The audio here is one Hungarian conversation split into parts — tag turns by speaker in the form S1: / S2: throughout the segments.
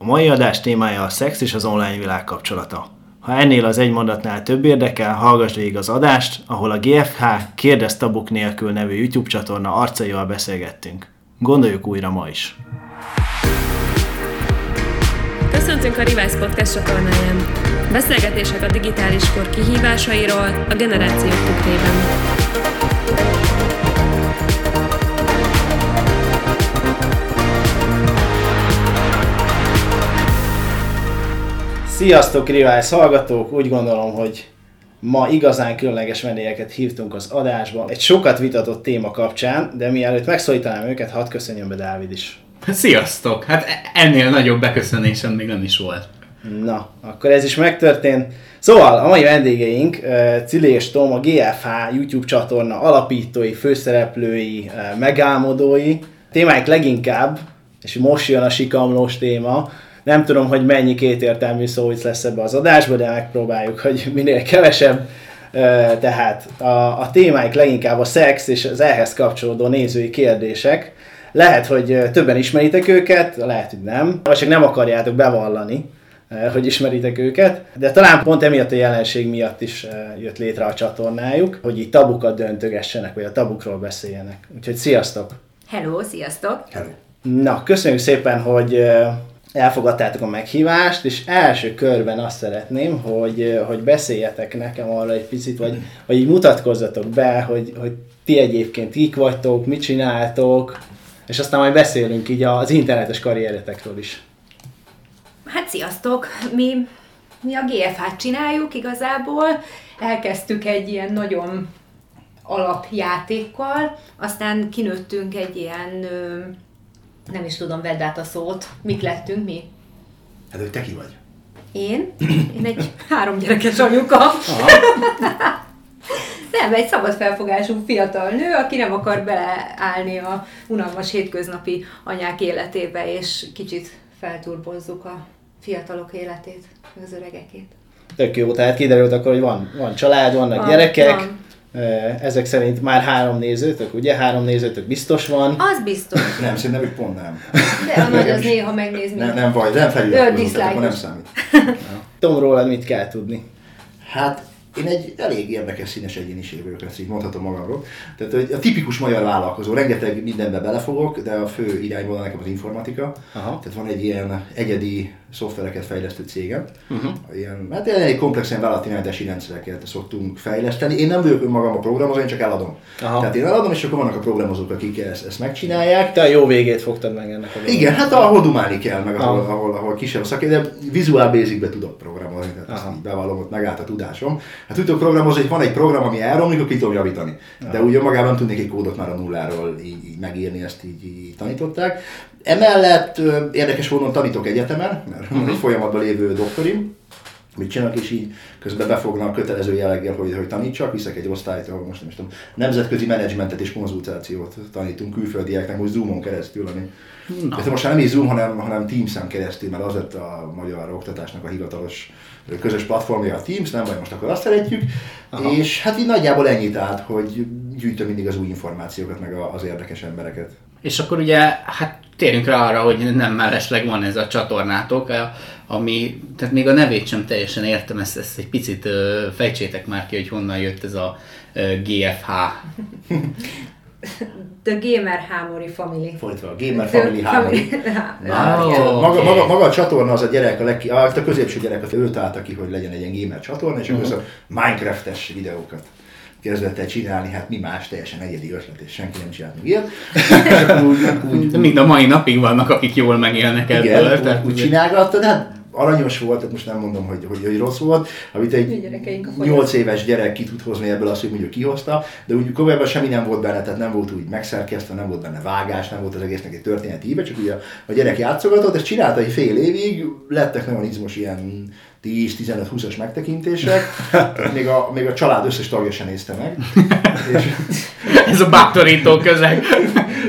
S1: A mai adás témája a szex és az online világ kapcsolata. Ha ennél az egy mondatnál több érdekel, hallgass végig az adást, ahol a GFH Kérdez Tabuk nélkül nevű YouTube csatorna arcaival beszélgettünk. Gondoljuk újra ma is.
S2: Köszöntünk a Revice Podcast csatornáján. Beszélgetések a digitális kor kihívásairól a generációk tükrében.
S1: Sziasztok, Revice hallgatók! Úgy gondolom, hogy ma igazán különleges vendégeket hívtunk az adásba. Egy sokat vitatott téma kapcsán, de mielőtt megszólítanám őket, hadd köszönjön be Dávid is.
S3: Sziasztok! Hát ennél nagyobb beköszönésem még nem is volt.
S1: Na, akkor ez is megtörtént. Szóval a mai vendégeink Cili és Tom, a GFH YouTube csatorna alapítói, főszereplői, megálmodói. Témáik leginkább, és most jön a sikamlós téma, nem tudom, hogy mennyi kétértelmű szó itt lesz ebbe az adásba, de megpróbáljuk, hogy minél kevesebb. Tehát a, a témáik leginkább a szex és az ehhez kapcsolódó nézői kérdések. Lehet, hogy többen ismeritek őket, lehet, hogy nem, vagy csak nem akarjátok bevallani, hogy ismeritek őket, de talán pont emiatt a jelenség miatt is jött létre a csatornájuk, hogy így tabukat döntögessenek, vagy a tabukról beszéljenek. Úgyhogy sziasztok!
S4: Hello, sziasztok!
S5: Hello.
S1: Na, köszönjük szépen, hogy elfogadtátok a meghívást, és első körben azt szeretném, hogy, hogy beszéljetek nekem arra egy picit, vagy, vagy így mutatkozzatok be, hogy, hogy ti egyébként kik vagytok, mit csináltok, és aztán majd beszélünk így az internetes karrieretekről is.
S4: Hát sziasztok! Mi, mi a GFH-t csináljuk igazából. Elkezdtük egy ilyen nagyon alapjátékkal, aztán kinőttünk egy ilyen nem is tudom, vedd át a szót. Mik lettünk mi?
S5: Hát, hogy te ki vagy?
S4: Én? Én egy három gyerekes anyuka. nem, egy szabad felfogású fiatal nő, aki nem akar beleállni a unalmas hétköznapi anyák életébe, és kicsit felturbozzuk a fiatalok életét, az öregekét.
S1: Tök jó, tehát kiderült akkor, hogy van, van család, vannak van, gyerekek, van ezek szerint már három nézőtök, ugye? Három nézőtök biztos van.
S4: Az biztos.
S5: nem, szerintem ők pont nem.
S4: De a nagy az néha megnéz
S5: Nem, nem vagy, nem feliratkozunk, akkor nem számít.
S1: Tom, rólad mit kell tudni?
S5: Hát én egy elég érdekes színes egyéniség vagyok, ezt így mondhatom magamról. Tehát a tipikus magyar vállalkozó, rengeteg mindenbe belefogok, de a fő irányvonal nekem az informatika. Aha. Tehát van egy ilyen egyedi szoftvereket fejlesztő cégem. Uh-huh. Ilyen, hát elég komplex ilyen vállalatirányítási rendszereket szoktunk fejleszteni. Én nem vagyok önmagam a programozó, én csak eladom. Aha. Tehát én eladom, és akkor vannak a programozók, akik ezt, ezt megcsinálják.
S1: Te a jó végét fogtad meg ennek a
S5: Igen, hát ahol dumálni kell, meg ahol, ahol, ahol, ahol kisebb szaké, de Visual Basicbe tudok programozni, tehát Aha. ezt bevallom, ott megállt a tudásom. Hát tudok programozni, hogy van egy program, ami elromlik, akkor ki tudom javítani. Aha. De úgy magában tudnék egy kódot már a nulláról így, így megírni, ezt így, így tanították. Emellett érdekes módon tanítok egyetemen, mert uh-huh. egy folyamatban lévő doktorim, mit csinálok, és így közben befognak kötelező jelleggel, hogy, hogy tanítsak, viszek egy osztályt, ahol most nem is tudom, nemzetközi menedzsmentet és konzultációt tanítunk külföldieknek, most Zoomon keresztül, ami Na. De most már nem is Zoom, hanem, hanem Teams-en keresztül, mert az lett a magyar oktatásnak a hivatalos közös platformja a Teams, nem vagy most akkor azt szeretjük. Aha. És hát így nagyjából ennyit állt, hogy gyűjtöm mindig az új információkat, meg az érdekes embereket.
S3: És akkor ugye, hát térjünk rá arra, hogy nem mellesleg van ez a csatornátok, ami, tehát még a nevét sem teljesen értem, ezt, ezt egy picit ö, fejtsétek már ki, hogy honnan jött ez a ö, GFH.
S4: The Gamer Hámori Family.
S5: Fordítva, a Gamer Family Hámori. maga, maga, maga, a csatorna az a gyerek, a, leg, a, a középső gyerek, ő találta ki, hogy legyen egy ilyen gamer csatorna, és uh-huh. akkor Minecraft-es videókat kezdett el csinálni, hát mi más, teljesen egyedi ötlet, és senki nem csinált még ilyet.
S3: úgy, úgy, Mind a mai napig vannak, akik jól megélnek ebből.
S5: Igen, úgy, úgy csinálgatta, de hát aranyos volt, most nem mondom, hogy, hogy, hogy rossz volt, amit egy 8 éves gyerek ki tud hozni ebből azt, hogy mondjuk kihozta, de úgy komolyabban semmi nem volt benne, tehát nem volt úgy megszerkesztve, nem volt benne vágás, nem volt az egésznek egy történeti íve, csak ugye a gyerek játszogatott, és csinálta egy fél évig, lettek nagyon izmos ilyen 10-15-20-as megtekintések, még a, még a család összes tagja sem nézte meg.
S3: és, Ez a bátorító közeg.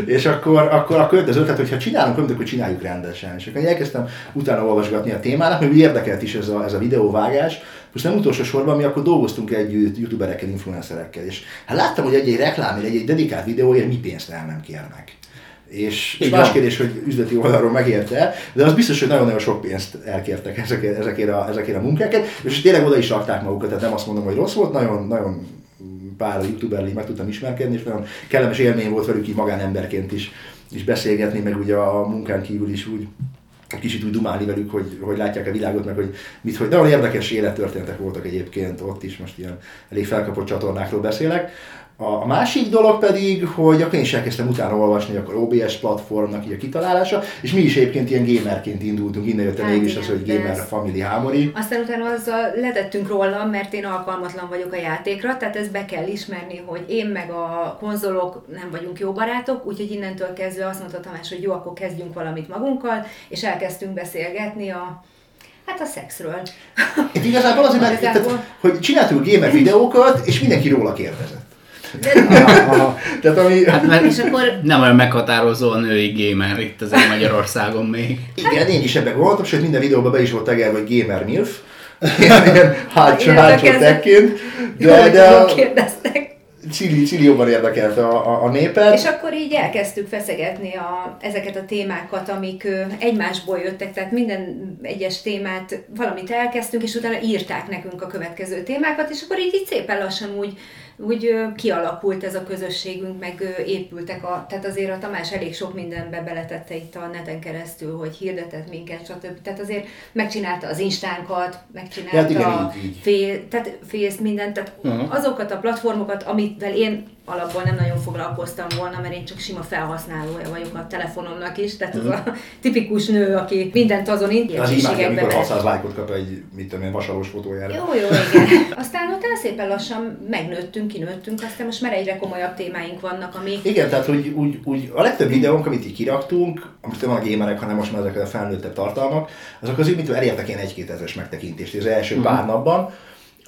S5: És akkor, akkor, akkor jött az ötlet, hogy ha csinálunk valamit, akkor csináljuk rendesen. És akkor elkezdtem utána olvasgatni a témának, mert érdekelt is ez a, ez a videóvágás. Most nem utolsó sorban, mi akkor dolgoztunk együtt youtuberekkel, influencerekkel, és hát láttam, hogy egy-egy reklám, egy-egy dedikált videóért mi pénzt el nem kérnek És, és más kérdés, hogy üzleti oldalról megérte, de az biztos, hogy nagyon-nagyon sok pénzt elkértek ezekért, ezekért, a, ezekért a munkákat, és tényleg oda is rakták magukat, tehát nem azt mondom, hogy rossz volt, nagyon, nagyon pár youtuber így meg tudtam ismerkedni, és nagyon kellemes élmény volt velük így magánemberként is, is beszélgetni, meg ugye a munkán kívül is úgy kicsit úgy dumálni velük, hogy, hogy látják a világot, meg hogy mit, hogy nagyon érdekes élettörténetek voltak egyébként ott is, most ilyen elég felkapott csatornákról beszélek. A másik dolog pedig, hogy akkor én is elkezdtem utána olvasni akkor OBS platformnak így a kitalálása, és mi is egyébként ilyen gamerként indultunk, innen jött hát mégis az, hogy Gamer ez... Family Hámori.
S4: Aztán utána azzal letettünk róla, mert én alkalmatlan vagyok a játékra, tehát ezt be kell ismerni, hogy én meg a konzolok nem vagyunk jó barátok, úgyhogy innentől kezdve azt mondta Tamás, hogy jó, akkor kezdjünk valamit magunkkal, és elkezdtünk beszélgetni a Hát a szexről.
S5: Itt igazából azért, mert, tehát, hogy csináltunk gamer videókat, és mindenki róla kérdezett.
S3: Tehát ami... Hát mert és akkor nem olyan meghatározó a női gamer itt azért Magyarországon még.
S5: Igen, én is ebben gondoltam, sőt minden videóban be is volt tegelve, hogy gamer milf. Ilyen hátsó, hátsó tekként.
S4: De, de, kérdeztek.
S5: Cili, Cili jobban érdekelte a, a, a népet.
S4: És akkor így elkezdtük feszegetni a, ezeket a témákat, amik ö, egymásból jöttek, tehát minden egyes témát valamit elkezdtünk, és utána írták nekünk a következő témákat, és akkor így, így szépen lassan úgy úgy kialakult ez a közösségünk, meg épültek a, tehát azért a Tamás elég sok mindenbe beletette itt a neten keresztül, hogy hirdetett minket, stb. Tehát azért megcsinálta az instánkat, megcsinálta hát igen, a így, így. Fél, tehát face mindent, tehát uh-huh. azokat a platformokat, amivel én alapból nem nagyon foglalkoztam volna, mert én csak sima felhasználója vagyok a telefonomnak is, tehát uh-huh. az mhm. a tipikus nő, aki mindent azon
S5: intézségekbe amikor 600 lájkot kap egy, mit tudom én, vasalós fotójára.
S4: Jó, jó, igen. Aztán utána szépen lassan megnőttünk, kinőttünk, aztán most már egyre komolyabb témáink vannak, ami...
S5: Igen, tehát úgy, úgy, úgy a legtöbb videónk, amit így kiraktunk, amit nem a gémerek, hanem most már ezek a felnőttebb tartalmak, azok az úgy, mint elértek én egy-két ezres megtekintést az első uh-huh. pár napban,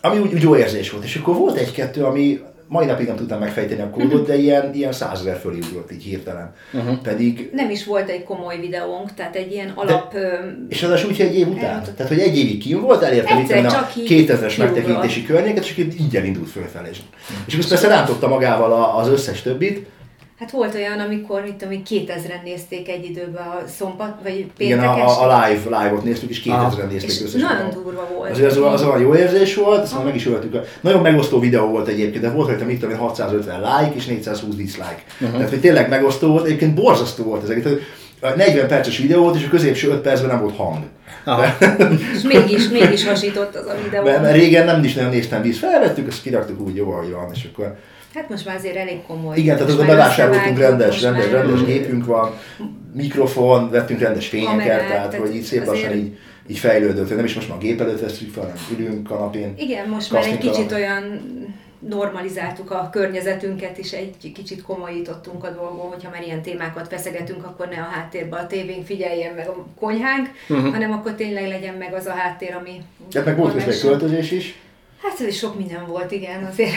S5: ami úgy, úgy jó érzés volt. És akkor volt egy-kettő, ami, mai napig nem tudtam megfejteni a kódot, de ilyen, ilyen százezer fölé ugrott így hirtelen. Uh-huh. Pedig...
S4: Nem is volt egy komoly videónk, tehát egy ilyen alap... De,
S5: és az úgy, hogy egy év után. Elmondott. Tehát, hogy egy évig kim volt, elértem itt a 2000-es megtekintési környéket, és így elindult fölfelé. Uh-huh. És most persze rántotta magával az összes többit,
S4: Hát volt olyan, amikor, mit tudom, 2000-en nézték egy időben a szombat, vagy péntekes.
S5: Igen, a, a live, live-ot néztük, és 2000-en nézték összesen.
S4: nagyon durva volt.
S5: Azért az, az, olyan jó érzés volt, azt meg is öltük. Nagyon megosztó videó volt egyébként, de volt rajta, mit tudom 650 like és 420 dislike. Uh-huh. Tehát, hogy tényleg megosztó volt, egyébként borzasztó volt ez egész. 40 perces videó volt, és a középső 5 percben nem volt hang.
S4: és mégis, mégis hasított az a videó.
S5: Mert, mert régen nem is nagyon néztem víz, felvettük, azt kiraktuk úgy jó, ahogy van, és akkor
S4: Hát most már azért elég komoly.
S5: Igen, tehát azon bevásároltunk rendes, rendes, rendes gépünk van, mikrofon, vettünk rendes fényeket, Kamerát, tehát, tehát hogy így szép lassan így, így fejlődött. Nem is most már a gép előtt veszünk fel, hanem ülünk kanapén.
S4: Igen, most már egy kicsit olyan normalizáltuk a környezetünket, és egy kicsit komolyítottunk a dolgon, hogyha már ilyen témákat feszegetünk, akkor ne a háttérben a tévén figyeljen meg a konyhánk, uh-huh. hanem akkor tényleg legyen meg az a háttér, ami...
S5: Hát meg volt közben költözés is.
S4: Hát ez is sok minden volt, igen, azért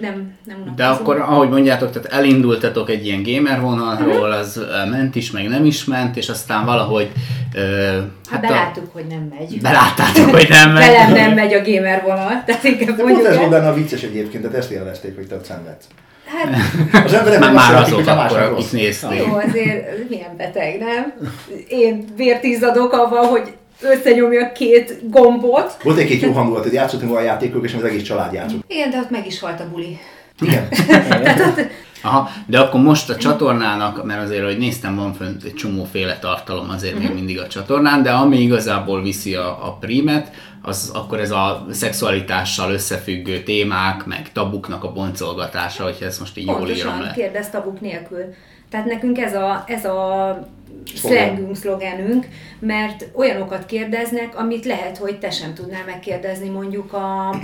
S4: nem, nem
S3: De akkor, ahogy mondjátok, tehát elindultatok egy ilyen gamer vonalról, az ment is, meg nem is ment, és aztán valahogy...
S4: Uh, hát, hát beláttuk, a... hogy nem megy.
S3: Beláttátok, hogy nem megy.
S4: Velem nem megy a gamer vonal, tehát inkább
S5: De mondjuk ez volt benne a vicces egyébként, tehát ezt élvezték, hogy te szenvedsz. Hát, az emberek már,
S3: már azok akkor, akik nézték.
S4: Jó, azért milyen beteg, nem? Én vért izzadok avval, hogy összenyomja két gombot.
S5: Volt egy-két jó hangulat, hogy játszottunk a játékok, és az egész család játszott.
S4: Igen, de ott meg is halt a buli.
S5: Igen.
S3: Aha, de akkor most a csatornának, mert azért, hogy néztem, van fönt egy csomóféle tartalom azért uh-huh. még mhm. mindig a csatornán, de ami igazából viszi a, a prímet, az akkor ez a szexualitással összefüggő témák, meg tabuknak a boncolgatása, hogyha ezt most így Pontosan, jól írom le.
S4: kérdez tabuk nélkül. Tehát nekünk ez a, ez a szlengünk, szlogenünk, mert olyanokat kérdeznek, amit lehet, hogy te sem tudnál megkérdezni mondjuk a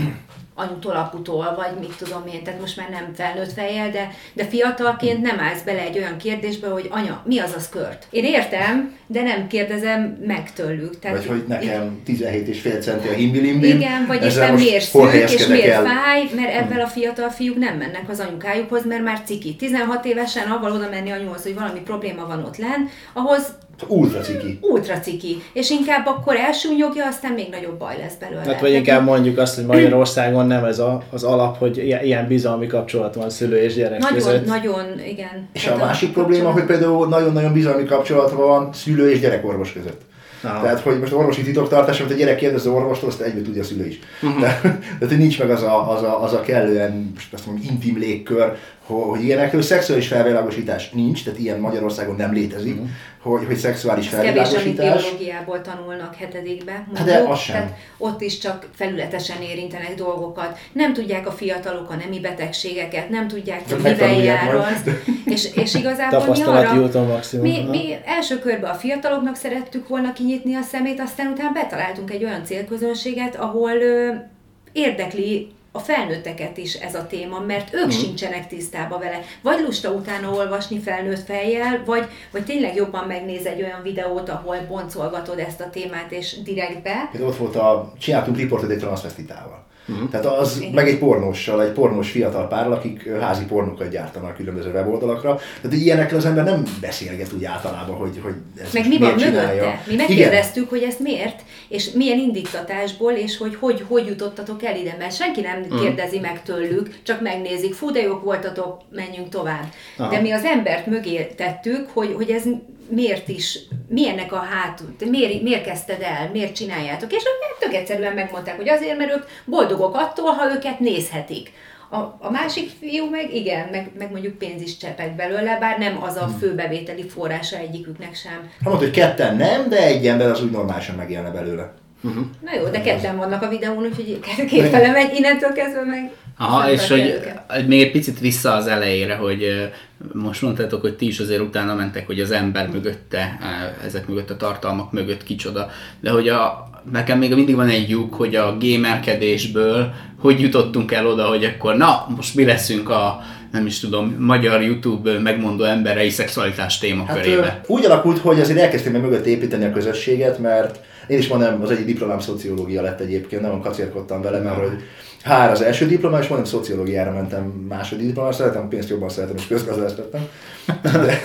S4: anyutól, aputól, vagy mit tudom én, tehát most már nem felnőtt fejjel, de, de fiatalként nem állsz bele egy olyan kérdésbe, hogy anya, mi az a skört? Én értem, de nem kérdezem meg tőlük.
S5: Tehát vagy hogy nekem 17 és fél centi a himbilimbim.
S4: Igen, vagy éppen miért szűk, és miért el? fáj, mert ebben a fiatal fiúk nem mennek az anyukájukhoz, mert már ciki. 16 évesen avval oda menni anyuhoz, hogy valami probléma van ott lenn, ahhoz
S5: Ultra ciki.
S4: Ultra ciki. És inkább akkor elsúnyogja, aztán még nagyobb baj lesz belőle.
S1: Hát vagy inkább mondjuk azt, hogy Magyarországon nem ez a, az alap, hogy ilyen bizalmi kapcsolat van szülő és gyerek
S4: nagyon,
S1: között.
S4: Nagyon, igen.
S5: És a másik probléma, hogy például nagyon-nagyon bizalmi kapcsolat van szülő és gyerekorvos között. Aha. Tehát, hogy most orvosi titoktartás, amit a gyerek kérdez az orvostól, azt egybe tudja a szülő is. Uh-huh. Tehát, hogy nincs meg az a, az a, az a kellően, most azt mondom, intim légkör, hogy ilyenekről szexuális felvilágosítás nincs, tehát ilyen Magyarországon nem létezik, uh-huh. Hogy, hogy szexuális Ez felvilágosítás. kevés,
S4: amit biológiából tanulnak hetedikbe. Mondjuk, hát de az sem. Tehát ott is csak felületesen érintenek dolgokat. Nem tudják a fiatalok a nemi betegségeket, nem tudják, hogy mivel jár az. És, és igazából mi arra, mi, mi első körben a fiataloknak szerettük volna kinyitni a szemét, aztán utána betaláltunk egy olyan célközönséget, ahol ö, érdekli a felnőtteket is ez a téma, mert ők mm. sincsenek tisztában vele. Vagy lusta utána olvasni felnőtt fejjel, vagy, vagy tényleg jobban megnéz egy olyan videót, ahol boncolgatod ezt a témát, és direktbe.
S5: Például ott volt a, csináltunk riportot egy transvestitával. Uh-huh. Tehát az Igen. meg egy pornóssal, egy pornós fiatal párral, akik házi pornókat gyártanak különböző weboldalakra. Tehát ilyenekről az ember nem beszélget úgy általában, hogy, hogy
S4: ez Meg mi van mögötte? Mi megkérdeztük, hogy ezt miért, és milyen indítatásból, és hogy hogy, hogy jutottatok el ide, mert senki nem uh-huh. kérdezi meg tőlük, csak megnézik, fú, de jók voltatok, menjünk tovább. Aha. De mi az embert mögé tettük, hogy, hogy ez miért is, milyennek a hátul, miért, miért kezdted el, miért csináljátok, és tök egyszerűen megmondták, hogy azért, mert ők boldogok attól, ha őket nézhetik. A, a másik fiú meg igen, meg, meg mondjuk pénz is csepeg belőle, bár nem az a hmm. fő bevételi forrása egyiküknek sem.
S5: Hát mondta, hogy ketten nem, de egy ember az úgy normálisan megélne belőle.
S4: Uh-huh. Na jó, de ketten vannak a videón, úgyhogy képtelen megy innentől kezdve meg.
S3: Aha, és hogy, hogy még egy picit vissza az elejére, hogy most mondtátok, hogy ti is azért utána mentek, hogy az ember mögötte, ezek mögött a tartalmak mögött kicsoda, de hogy a, nekem még mindig van egy lyuk, hogy a gamerkedésből hogy jutottunk el oda, hogy akkor na, most mi leszünk a nem is tudom, magyar YouTube megmondó emberei szexualitás témakörébe. Hát,
S5: úgy alakult, hogy azért elkezdtem meg mögött építeni a közösséget, mert én is mondom, az egyik diplomám szociológia lett egyébként, nagyon kacérkodtam vele, mert hogy hár az első diploma, és mondom, szociológiára mentem második diplomára, szeretem, pénzt jobban szeretem, és közgazdásztettem. De,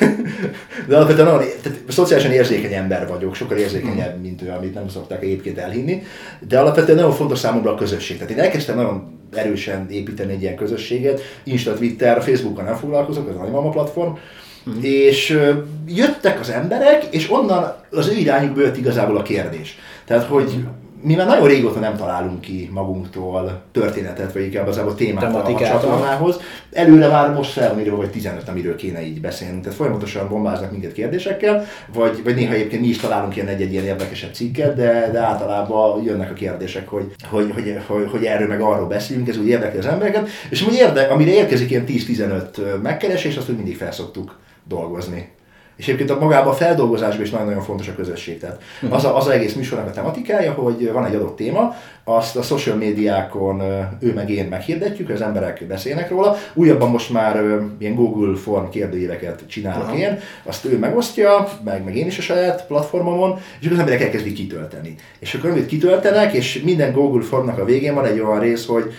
S5: de alapvetően nagyon, tehát szociálisan érzékeny ember vagyok, sokkal érzékenyebb, mint ő, amit nem szokták egyébként elhinni, de alapvetően nagyon fontos számomra a közösség. Tehát én elkezdtem nagyon erősen építeni egy ilyen közösséget, Insta, Twitter, Facebookon nem foglalkozok, az Animama platform, Mm. És jöttek az emberek, és onnan az ő irányukból jött igazából a kérdés. Tehát, hogy mi már nagyon régóta nem találunk ki magunktól történetet, vagy inkább az a témát a csatornához. Előre már most felmérő vagy 15, amiről kéne így beszélni. Tehát folyamatosan bombáznak minket kérdésekkel, vagy, vagy néha egyébként mi is találunk ilyen egy-egy ilyen érdekesebb cikket, de, de általában jönnek a kérdések, hogy, hogy, hogy, hogy, hogy erről meg arról beszélünk, ez úgy érdekli az embereket. És úgy érde, amire érkezik ilyen 10-15 megkeresés, azt úgy mindig felszoktuk dolgozni. És egyébként a magában a feldolgozásban is nagyon-nagyon fontos a közösség. Tehát mhm. az, a, az egész műsornak a tematikája, hogy van egy adott téma, azt a social médiákon ő meg én meghirdetjük, az emberek beszélnek róla. Újabban most már ilyen Google Form kérdőíveket csinálok Aha. én, azt ő megosztja, meg, meg én is a saját platformomon, és az emberek elkezdik kitölteni. És akkor amit kitöltenek, és minden Google Formnak a végén van egy olyan rész, hogy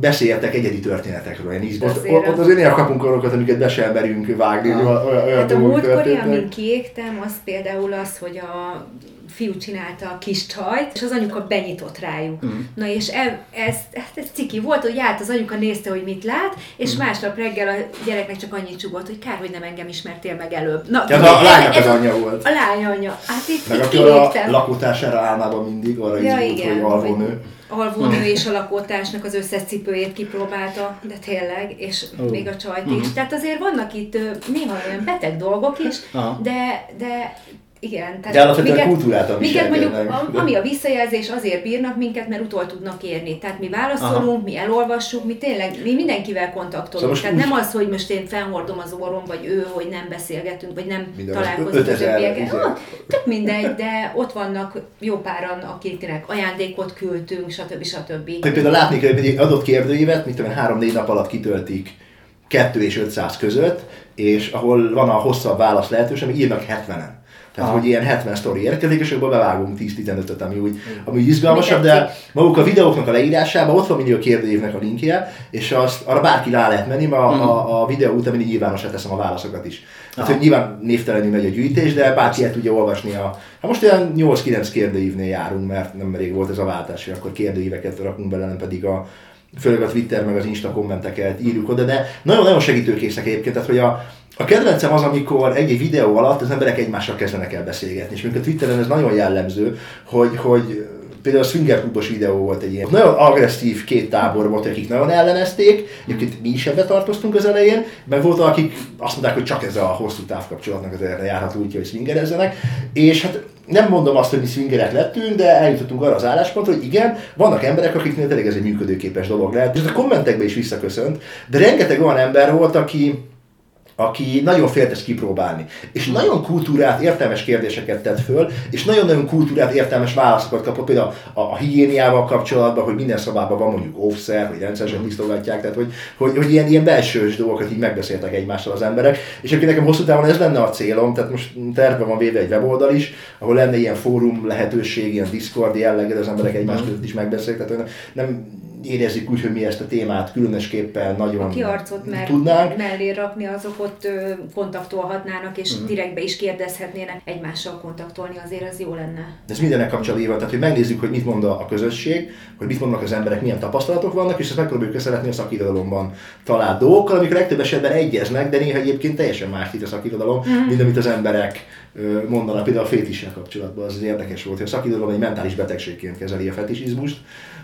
S5: beszéltek egyedi történetekről. Én így, ott, ott azért néha kapunk olyanokat, amiket be sem merünk vágni, olyan, olyan
S4: hát a múltkori, amin kiégtem, az például az, hogy a fiú csinálta a kis csajt, és az anyuka benyitott rájuk. Mm. Na és ez, ez, ez ciki volt, hogy járt az anyuka nézte, hogy mit lát, és mm. másnap reggel a gyereknek csak annyit csugott, hogy kár, hogy nem engem ismertél meg előbb.
S5: Na, ja, a lánynak az anyja volt.
S4: A lány anyja. Hát itt,
S5: meg itt a lakótására álmában mindig arra ja, izgult, igen, hogy alvónő.
S4: Alvónő és a lakótársnak az összes cipőjét kipróbálta, de tényleg, és oh. még a csajt is. Uh-huh. Tehát azért vannak itt néha olyan beteg dolgok is, de, de igen,
S5: tehát De alapvetően minket, kultúrát
S4: minket mondjuk, a, ami a visszajelzés, azért bírnak minket, mert utol tudnak érni. Tehát mi válaszolunk, Aha. mi elolvassuk, mi tényleg, mi mindenkivel kontaktolunk. Szóval Tehát úgy... nem az, hogy most én felhordom az orrom, vagy ő, hogy nem beszélgetünk, vagy nem Minden találkozunk a többiekkel. Ah, tök mindegy, de ott vannak jó páran, akiknek ajándékot küldtünk, stb. stb.
S5: Hogy például látni kell, hogy egy adott kérdőívet, mint tudom, három-négy nap alatt kitöltik 2 és 500 között, és ahol van a hosszabb válasz lehetőség, írnak 70-en. Tehát, Aha. hogy ilyen 70 sztori érkezik, és akkor bevágunk 10-15-öt, ami úgy, ami úgy izgalmasabb, de maguk a videóknak a leírásában ott van mindig a kérdőívnek a linkje, és azt, arra bárki rá lehet menni, mert a, mm. a, a videó után mindig nyilvánosra teszem a válaszokat is. Tehát, hogy nyilván névtelenül megy a gyűjtés, de bárki el tudja olvasni a... Hát most olyan 8-9 kérdőívnél járunk, mert nem elég volt ez a váltás, hogy akkor kérdőíveket rakunk bele, nem pedig a, főleg a Twitter meg az Insta kommenteket írjuk oda, de nagyon-nagyon segítőkészek egyébként, tehát hogy a, a kedvencem az, amikor egy-egy videó alatt az emberek egymással kezdenek el beszélgetni, és a Twitteren ez nagyon jellemző, hogy, hogy például a Swinger klubos videó volt egy ilyen. Nagyon agresszív két tábor volt, akik nagyon ellenezték, egyébként mi is ebbe tartoztunk az elején, meg volt akik azt mondták, hogy csak ez a hosszú távkapcsolatnak az erre járható útja, hogy swingerezzenek, és hát nem mondom azt, hogy mi swingerek lettünk, de eljutottunk arra az álláspontra, hogy igen, vannak emberek, akiknél tényleg ez egy működőképes dolog lehet, és a kommentekbe is visszaköszönt, de rengeteg olyan ember volt, aki aki nagyon félt ezt kipróbálni. És hmm. nagyon kultúrát, értelmes kérdéseket tett föl, és nagyon-nagyon kultúrát, értelmes válaszokat kapott, például a, a higiéniával kapcsolatban, hogy minden szobában van mondjuk offszer, hogy rendszeresen hmm. tisztogatják, tehát hogy, hogy, hogy ilyen, ilyen belsős dolgokat így megbeszéltek egymással az emberek. És akkor nekem hosszú távon ez lenne a célom, tehát most terve van véve egy weboldal is, ahol lenne ilyen fórum lehetőség, ilyen Discord jellegű, az emberek egymás hmm. között is megbeszélnek, tehát nem érezzük úgy, hogy mi ezt a témát különösképpen nagyon a
S4: kiarcot mert tudnánk. mellé rakni, azok ott kontaktolhatnának, és uh-huh. direktbe is kérdezhetnének, egymással kontaktolni, azért az jó lenne.
S5: De ez mindenek kapcsolatban, tehát hogy megnézzük, hogy mit mond a közösség, hogy mit mondnak az emberek, milyen tapasztalatok vannak, és ezt megpróbáljuk összevetni a szakirodalomban talált dolgokkal, amik a legtöbb esetben egyeznek, de néha egyébként teljesen más itt a szakirodalom, uh-huh. mint amit az emberek mondanak. Például a fétissel kapcsolatban az, az érdekes volt, hogy a szakirodalom egy mentális betegségként kezeli a fetisizmust,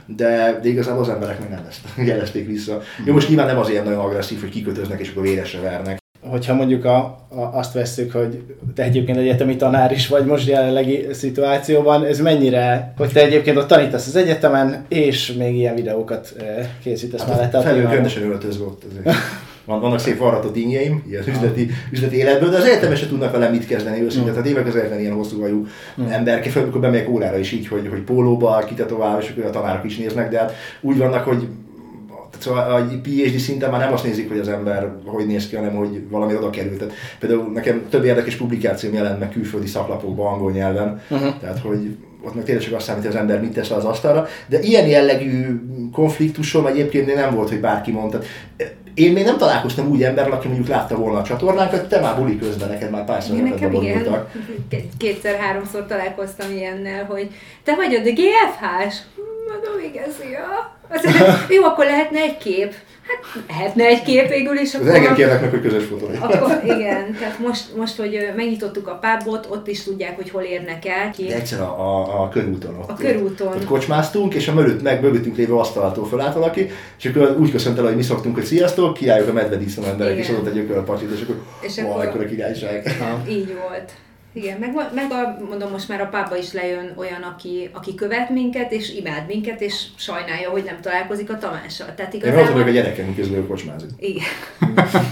S5: de, de igazából az emberek meg nem ezt jelezték vissza. Jó, most nyilván nem az ilyen nagyon agresszív, hogy kikötöznek és akkor véresre vernek.
S1: Hogyha mondjuk a, a, azt veszük, hogy te egyébként egyetemi tanár is vagy most jelenlegi szituációban, ez mennyire, hogy te egyébként ott tanítasz az egyetemen, és még ilyen videókat készítesz hát mellett.
S5: Felül öltözve ott azért. van, vannak szép varratott ingyeim, ilyen üzleti, üzleti életből, de az egyetemen se tudnak vele mit kezdeni őszintén. Mm. Tehát évek az egyetlen ilyen hosszú hajú mm. ember, főleg amikor bemegyek órára is így, hogy, hogy pólóba, kitetoválva, és akkor a tanárok is néznek, de hát úgy vannak, hogy Szóval a PhD szinten már nem azt nézik, hogy az ember hogy néz ki, hanem hogy valami oda került. Tehát például nekem több érdekes publikáció jelent meg külföldi szaklapokban angol nyelven, uh-huh. tehát hogy ott meg tényleg csak azt számít, hogy az ember mit tesz le az asztalra. De ilyen jellegű konfliktusom egyébként nem volt, hogy bárki mondta. Én még nem találkoztam úgy emberrel, aki mondjuk látta volna a csatornánkat, te már buli közben neked már párszor
S4: Nekem igen, kétszer-háromszor találkoztam ilyennel, hogy te vagy a GFH-s? Mondom, igen, szia. jó, akkor lehetne egy kép. Hát lehetne egy kép végül is.
S5: Akkor, engem kérnek meg, hogy közös fotó
S4: Akkor igen, tehát most, most, hogy megnyitottuk a pubot, ott is tudják, hogy hol érnek el.
S5: Ki. De egyszer a, a, a körúton.
S4: Ott, a körúton.
S5: Ott kocsmáztunk, és a mögött, meg mögöttünk lévő asztalától fölállt valaki, és akkor úgy köszönt el, hogy mi szoktunk, hogy sziasztok, kiálljuk a medvedíszló emberek, és adott egy ökölpartit, és akkor, és akkor a királyság.
S4: Így volt. Igen, meg, meg a, mondom, most már a pába is lejön olyan, aki, aki követ minket, és imád minket, és sajnálja, hogy nem találkozik a Tamással.
S5: Tehát igazából... Én hogy a gyerekem közben kocsmázik.
S4: Igen.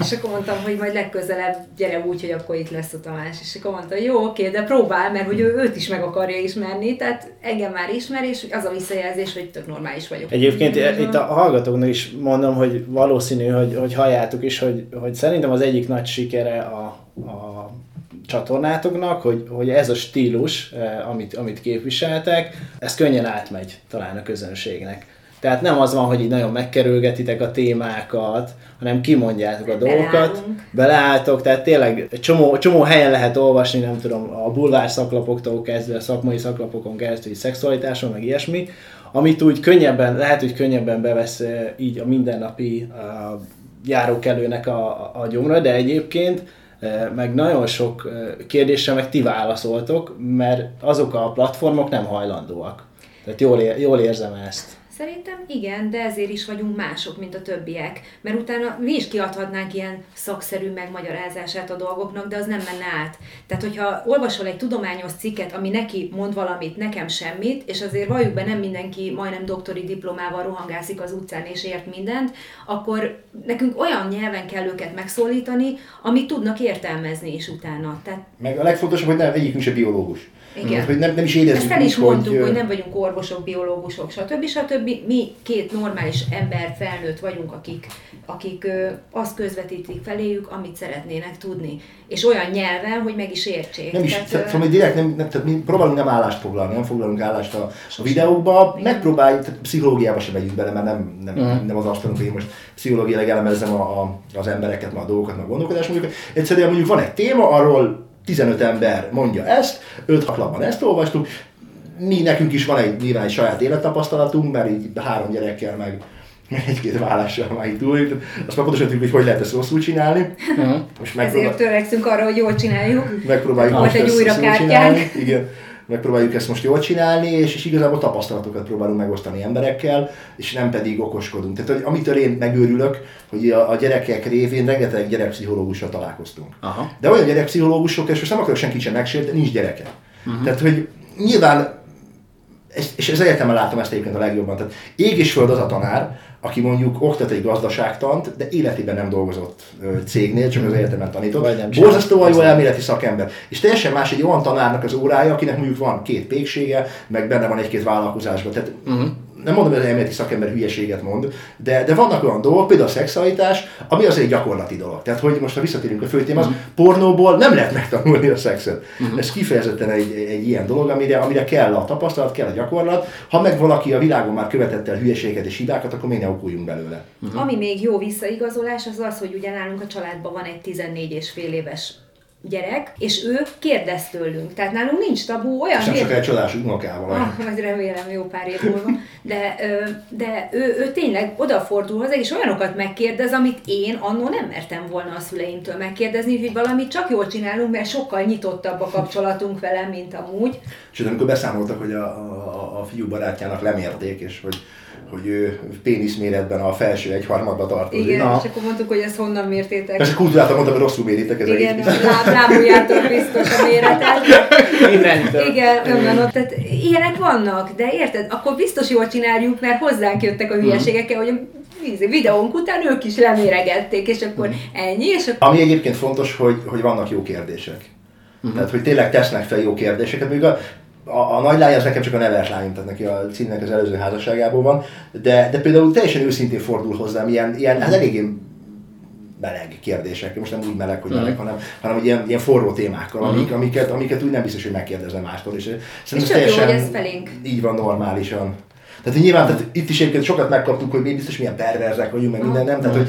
S4: és akkor mondtam, hogy majd legközelebb gyere úgy, hogy akkor itt lesz a Tamás. És akkor mondta, jó, oké, de próbál, mert hogy ő, őt is meg akarja ismerni, tehát engem már ismer, és az a visszajelzés, hogy tök normális vagyok.
S1: Egyébként mm-hmm. itt a hallgatóknak is mondom, hogy valószínű, hogy, hogy halljátok is, hogy, hogy szerintem az egyik nagy sikere a, a csatornátoknak, hogy, hogy ez a stílus, eh, amit, amit képviseltek, ez könnyen átmegy talán a közönségnek. Tehát nem az van, hogy így nagyon megkerülgetitek a témákat, hanem kimondjátok a dolgokat, beleálltok, tehát tényleg csomó, csomó helyen lehet olvasni, nem tudom, a bulvár szaklapoktól kezdve, a szakmai szaklapokon keresztül, szexualitáson, meg ilyesmi, amit úgy könnyebben, lehet, hogy könnyebben bevesz eh, így a mindennapi a járókelőnek a, a gyomra, de egyébként meg nagyon sok kérdésre meg ti válaszoltok, mert azok a platformok nem hajlandóak. Tehát jól, jól érzem ezt.
S4: Szerintem igen, de ezért is vagyunk mások, mint a többiek. Mert utána mi is kiadhatnánk ilyen szakszerű megmagyarázását a dolgoknak, de az nem menne át. Tehát, hogyha olvasol egy tudományos cikket, ami neki mond valamit, nekem semmit, és azért valljuk be, nem mindenki majdnem doktori diplomával rohangászik az utcán és ért mindent, akkor nekünk olyan nyelven kell őket megszólítani, amit tudnak értelmezni is utána. Tehát...
S5: Meg a legfontosabb, hogy nem egyikünk se biológus.
S4: Igen. Hát,
S5: hogy nem, nem is érezzük
S4: Ezt fel is mondtuk, hogy... hogy nem vagyunk orvosok, biológusok, stb. stb. Mi két normális ember, felnőtt vagyunk, akik, akik ö, azt közvetítik feléjük, amit szeretnének tudni. És olyan nyelven, hogy meg is értsék.
S5: Nem is, tehát, szóval direkt nem, nem, tehát mi próbálunk nem állást foglalni, nem foglalunk állást a, a videókba, megpróbáljuk, tehát pszichológiába sem megyünk bele, mert nem, nem, uh-huh. nem az asztalunk, hogy én most pszichológiailag elemezzem a, a, az embereket, a dolgokat, a gondolkodást. Mondjuk egyszerűen mondjuk van egy téma, arról 15 ember mondja ezt, 5-6 lapban ezt olvastuk, mi nekünk is van egy nyilván egy saját élettapasztalatunk, mert így három gyerekkel meg egy-két vállással már itt túl, azt már pontosan tudjuk, hogy hogy lehet ezt rosszul csinálni.
S4: Uh-huh. Most Ezért törekszünk arra, hogy jól csináljuk.
S5: Megpróbáljuk most egy újra csinálni. Igen megpróbáljuk ezt most jól csinálni, és, és igazából tapasztalatokat próbálunk megosztani emberekkel, és nem pedig okoskodunk. Tehát, hogy amitől én megőrülök, hogy a, a gyerekek révén rengeteg gyerekpszichológussal találkoztunk. Aha. De olyan gyerekpszichológusok, és most nem akarok senkit sem megsérteni, nincs gyereke. Uh-huh. Tehát, hogy nyilván és ez egyetemen látom ezt egyébként a legjobban. Tehát ég és föld az a tanár, aki mondjuk oktat egy gazdaságtant, de életében nem dolgozott cégnél, csak az egyetemen tanított. Borzasztóan jó elméleti szakember. És teljesen más egy olyan tanárnak az órája, akinek mondjuk van két péksége, meg benne van egy-két vállalkozásban. Tehát uh-huh nem mondom, hogy az elméleti szakember hülyeséget mond, de, de vannak olyan dolgok, például a szexualitás, ami azért egy gyakorlati dolog. Tehát, hogy most ha visszatérünk a fő témához, uh-huh. pornóból nem lehet megtanulni a szexet. Uh-huh. Ez kifejezetten egy, egy ilyen dolog, amire, amire kell a tapasztalat, kell a gyakorlat. Ha meg valaki a világon már követett el hülyeséget és hibákat, akkor még ne okuljunk belőle.
S4: Uh-huh. Ami még jó visszaigazolás, az az, hogy ugye nálunk a családban van egy 14 és fél éves gyerek, és ő kérdez tőlünk. Tehát nálunk nincs tabú, olyan... És
S5: nem csak egy csodás unokával.
S4: Ah, majd remélem jó pár év múlva. De, de ő, ő tényleg odafordul hozzá, és olyanokat megkérdez, amit én annó nem mertem volna a szüleimtől megkérdezni, hogy valamit csak jól csinálunk, mert sokkal nyitottabb a kapcsolatunk velem, mint amúgy.
S5: És amikor beszámoltak, hogy a, a, a fiú barátjának lemérték, és hogy hogy ő péniszméretben a felső egyharmadba tartozik.
S4: Igen, Na. és akkor mondtuk, hogy ezt honnan mértétek.
S5: Ezt kultúráltan mondtam, hogy rosszul méritek
S4: ezeket. Igen, a biztos a méretet. Mindentől. Igen, önben ott. Tehát ilyenek vannak, de érted? Akkor biztos jól csináljuk, mert hozzánk jöttek a hülyeségekkel, hogy videónk után ők is leméregették, és akkor mm. ennyi. És akkor...
S5: Ami egyébként fontos, hogy, hogy vannak jó kérdések. Uh-huh. Tehát, hogy tényleg tesznek fel jó kérdéseket. Még a, a, a nagy lány az nekem csak a neves lány, tehát neki a címnek az előző házasságából van, de, de például teljesen őszintén fordul hozzám, ilyen, ilyen hát eléggé meleg kérdések, most nem úgy meleg, hogy meleg, uh-huh. hanem, hanem ilyen, ilyen forró témákkal, amik, uh-huh. amiket, amiket úgy nem biztos, hogy megkérdezem mástól. És,
S4: és teljesen jó, ez felénk.
S5: így van normálisan. Tehát nyilván tehát itt is egyébként sokat megkaptuk, hogy mi biztos milyen perverzek vagyunk, meg minden, nem? Tehát, hogy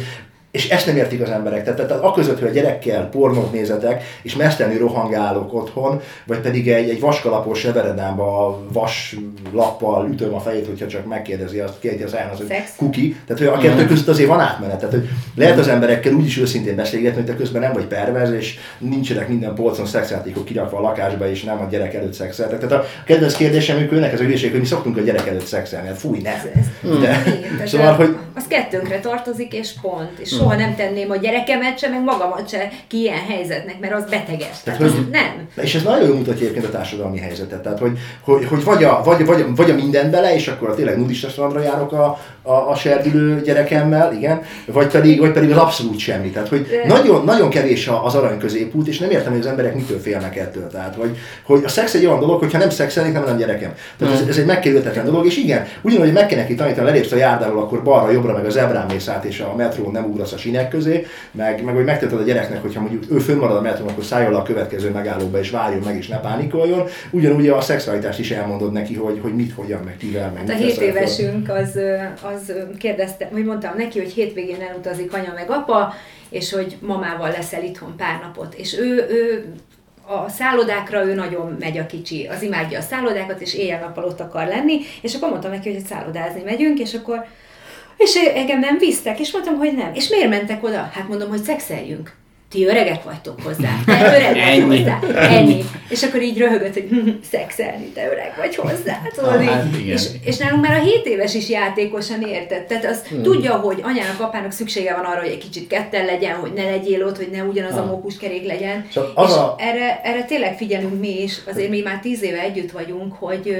S5: és ezt nem értik az emberek. Tehát, tehát aközött, hogy a gyerekkel pornót nézetek, és mesztelenül rohangálok otthon, vagy pedig egy, egy vaskalapos severedámba vas lappal ütöm a fejét, hogyha csak megkérdezi azt, kérdezi az az, hogy kuki. Tehát, hogy a kettő között azért van átmenet. Tehát, hogy lehet az emberekkel úgy is őszintén beszélgetni, hogy te közben nem vagy pervez, és nincsenek minden polcon szexjátékok kirakva a lakásba, és nem a gyerek előtt szexeltek. Tehát a kedvenc kérdésem, hogy őnek ez a hülyeség, hogy mi szoktunk a gyerek előtt szexelni. Hát fúj, nem. De,
S4: szóval, hogy... Az kettőnkre tartozik, és pont. És soha nem tenném a gyerekemet se, meg magamat se ki ilyen helyzetnek, mert az beteges. Tehát, tehát hogy, nem.
S5: És ez nagyon jól mutatja egyébként a társadalmi helyzetet. Tehát, hogy, hogy, hogy vagy, a, vagy, vagy, vagy a minden bele, és akkor a tényleg nudista strandra járok a, a, a serdülő gyerekemmel, igen, vagy pedig, vagy pedig az abszolút semmi. Tehát, hogy De... nagyon, nagyon kevés az arany középút, és nem értem, hogy az emberek mitől félnek ettől. Tehát, hogy, hogy a szex egy olyan dolog, hogyha nem szexelnék, nem lenne gyerekem. Tehát ez, ez egy megkerülhetetlen dolog, és igen, ugyanúgy meg kell neki tanítani, lelépsz a járdáról, akkor balra, jobbra, meg az ebrán mész át, és a metrón nem ugrasz a sinek közé, meg, meg hogy megteted a gyereknek, hogyha mondjuk ő fönnmarad a metrón, akkor szálljon le a következő megállóba, és várjon meg, és ne pánikoljon. Ugyanúgy a szexualitást is elmondod neki, hogy, hogy mit, hogyan, meg kivel, meg
S4: hát a 7 évesünk az, az kérdezte, hogy mondtam neki, hogy hétvégén elutazik anya meg apa, és hogy mamával leszel itthon pár napot. És ő, ő a szállodákra ő nagyon megy a kicsi, az imádja a szállodákat, és éjjel-nappal ott akar lenni, és akkor mondtam neki, hogy szállodázni megyünk, és akkor és engem nem visztek, és mondtam, hogy nem. És miért mentek oda? Hát mondom, hogy szexeljünk ti öregek vagytok hozzá, te öreg vagy hozzá, ennyi. És akkor így röhögött, hogy hm, szexelni, te öreg vagy hozzá. Tudod, ah, hát, és, és nálunk már a 7 éves is játékosan értett. Tehát az hmm. tudja, hogy anyának, apának szüksége van arra, hogy egy kicsit ketten legyen, hogy ne legyél ott, hogy ne ugyanaz ah. a mókuskerék legyen. Csak az és a... erre, erre tényleg figyelünk mi is, azért mi már 10 éve együtt vagyunk, hogy,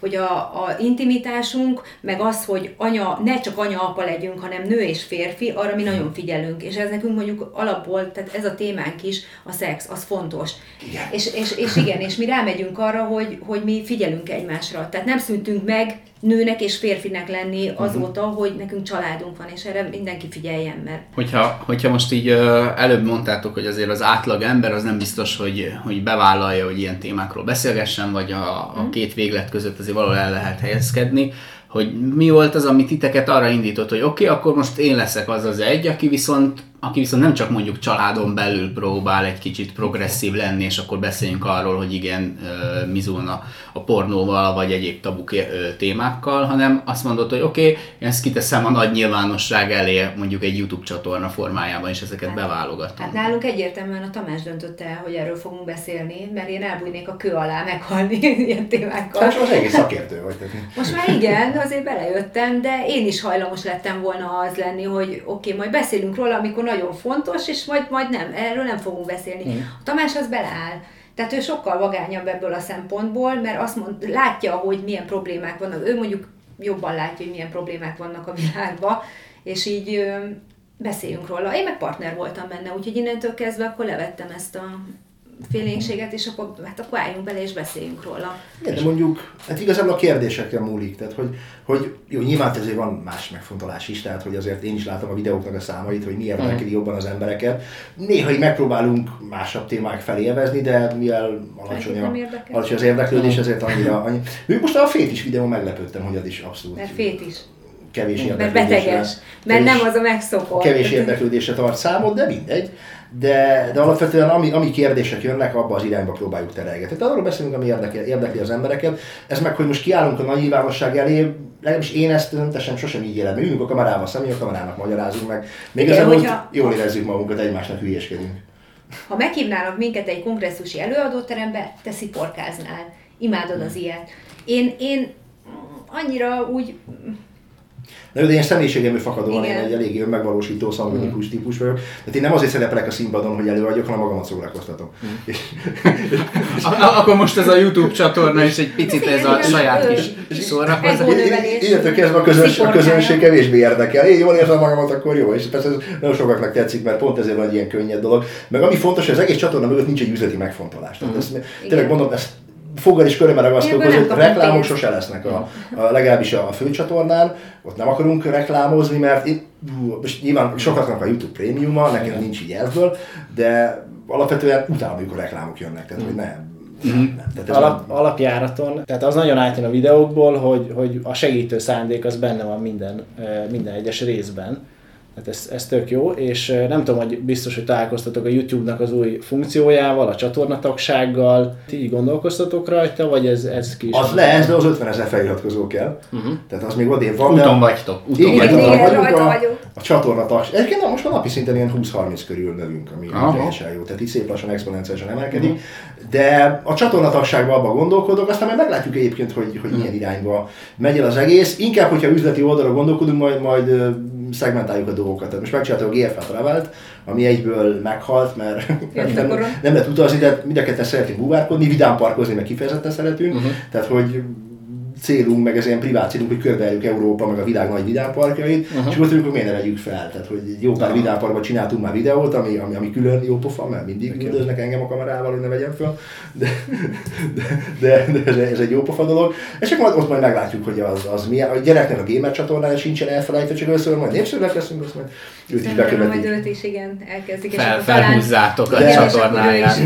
S4: hogy a, a intimitásunk, meg az, hogy anya, ne csak anya-apa legyünk, hanem nő és férfi, arra mi nagyon figyelünk. És ez nekünk mondjuk alapból, tehát ez a témánk is, a szex, az fontos.
S5: Igen.
S4: És, és, és igen, és mi rámegyünk arra, hogy, hogy mi figyelünk egymásra. Tehát nem szűntünk meg nőnek és férfinek lenni
S3: Mhm.
S4: azóta, uh-huh. hogy nekünk családunk van, és erre mindenki figyeljen, mert
S3: Hogyha, hogyha most így előbb mondtátok, hogy azért az átlag ember az nem biztos, hogy, hogy bevállalja, hogy ilyen témákról beszélgessen, vagy a, a két véglet között azért valahol el lehet helyezkedni, hogy mi volt az, ami titeket arra indított, hogy oké, okay, akkor most én leszek az az egy, aki viszont, aki viszont nem csak mondjuk családon belül próbál egy kicsit progresszív lenni, és akkor beszéljünk arról, hogy igen, mizulna a, pornóval, vagy egyéb tabu témákkal, hanem azt mondod, hogy oké, okay, én ezt kiteszem a nagy nyilvánosság elé, mondjuk egy YouTube csatorna formájában, és ezeket beválogatom.
S4: Hát nálunk egyértelműen a Tamás döntött el, hogy erről fogunk beszélni, mert én elbújnék a kő alá meghalni ilyen témákkal.
S5: Hát most egész szakértő vagy. Tehát.
S4: Most már igen, azért belejöttem, de én is hajlamos lettem volna az lenni, hogy oké, okay, majd beszélünk róla, amikor nagyon fontos, és majd, majd nem, erről nem fogunk beszélni.
S1: Mm.
S4: A Tamás az beleáll. Tehát ő sokkal vagányabb ebből a szempontból, mert azt mond, látja, hogy milyen problémák vannak. Ő mondjuk jobban látja, hogy milyen problémák vannak a világban, és így ö, beszéljünk róla. Én meg partner voltam benne, úgyhogy innentől kezdve akkor levettem ezt a félénkséget, és akkor, hát akkor álljunk bele és beszéljünk róla.
S5: Igen, de mondjuk, hát igazából a kérdésekkel múlik, tehát hogy, hogy jó, nyilván azért van más megfontolás is, tehát hogy azért én is látom a videóknak a számait, hogy mi érdekli jobban az embereket. Néha így megpróbálunk másabb témák felé evezni, de mivel alacsony, a,
S4: érdekel?
S5: alacsony az érdeklődés, ezért annyira... Annyi... Még most a fét is videó meglepődtem, hogy az is abszolút
S4: Mert fét is.
S5: kevés
S4: Mert
S5: érdeklődésre.
S4: beteges. Mert
S5: kevés-
S4: nem az a megszokott.
S5: kevés érdeklődésre tart számot, de mindegy. De, de alapvetően ami, ami kérdések jönnek, abba az irányba próbáljuk terelgetni. Tehát arról beszélünk, ami érdekli, érdekli az embereket. Ez meg, hogy most kiállunk a nagy nyilvánosság elé, legalábbis én ezt teszem sosem így élem. Ülünk a kamerával szemben, a kamerának magyarázunk meg. Még úgy
S4: hogyha-
S5: jól érezzük magunkat, egymásnak hülyéskedünk.
S4: Ha meghívnának minket egy kongresszusi előadóterembe, te sziporkáznál. Imádod az ilyet. Én, én annyira úgy,
S5: Na jó, de én személyiségemből fakadóan én egy eléggé önmegvalósító, szangvinikus típus vagyok. Tehát én nem azért szerepelek a színpadon, hogy előadjak, hanem magamat szórakoztatom.
S3: A- Akkor most ez a YouTube csatorna is egy picit ez a saját kis szórakozás.
S5: Illetve kezdve a, közöns, a közönség kevésbé érdekel. Én jól érzem magamat, akkor jó. És persze ez nagyon sokaknak tetszik, mert pont ezért van egy ilyen könnyed dolog. Meg ami fontos, hogy az egész csatorna mögött nincs egy üzleti megfontolás. Tehát ezt, tényleg mondom, ezt foggal is körömmel ragasztok,
S4: Ebből
S5: hogy reklámok
S4: pénzt.
S5: sose lesznek a, a, legalábbis a főcsatornán, ott nem akarunk reklámozni, mert itt, most nyilván sokaknak a YouTube prémiuma, nekem nincs így ebből, de alapvetően utána, amikor reklámok jönnek, tehát hogy nem. nem, tehát
S1: Alap,
S5: nem-
S1: alapjáraton, tehát az nagyon átjön a videókból, hogy, hogy a segítő szándék az benne van minden, eh, minden egyes részben. Tehát ez, ez tök jó, és nem tudom, hogy biztos, hogy találkoztatok a YouTube-nak az új funkciójával, a csatornatagsággal. Ti így gondolkoztatok rajta, vagy ez, ez ki?
S5: Az lesz, de az 50 ezer feliratkozó kell. Uh-huh. Tehát az még odébb van. de-
S3: Úton vagytok. Úton
S5: Igen,
S3: vagytok.
S5: igen, vagyunk a,
S4: vagyok.
S5: a csatornatag. Egyébként na, most a napi szinten ilyen 20-30 körül növünk, ami
S3: Aha.
S5: teljesen jó. Tehát így szép lassan exponenciálisan emelkedik. De a csatornatagságban abban gondolkodok, aztán majd meglátjuk egyébként, hogy, hogy milyen irányba megy el az egész. Inkább, hogyha üzleti oldalra gondolkodunk, majd, majd szegmentáljuk a dolgokat. Tehát most megcsináltuk a GFA Travelt, ami egyből meghalt, mert nem, nem lehet utazni, de mind a ketten szeretünk buvárkodni, vidám parkozni, meg kifejezetten szeretünk. Uh-huh. Tehát, hogy célunk, meg ez ilyen privát célunk, hogy körbeljük Európa, meg a világ nagy vidámparkjait, uh-huh. és ott hogy miért ne vegyük fel. Tehát, hogy jó pár vidámparkban csináltunk már videót, ami, ami, ami külön jó pofa, mert mindig üldöznek engem a kamerával, hogy ne vegyem fel, de, de, de, de ez, ez, egy jó pofa dolog. És akkor majd, ott majd meglátjuk, hogy az, az milyen. A gyereknek a gamer csatornája sincsen elfelejtve, csak először majd népszerűek leszünk, azt majd őt is
S4: majd őt is igen elkezdik, és
S3: Fel-
S4: akkor
S3: felhúzzátok a
S4: akkor
S3: csatornáját.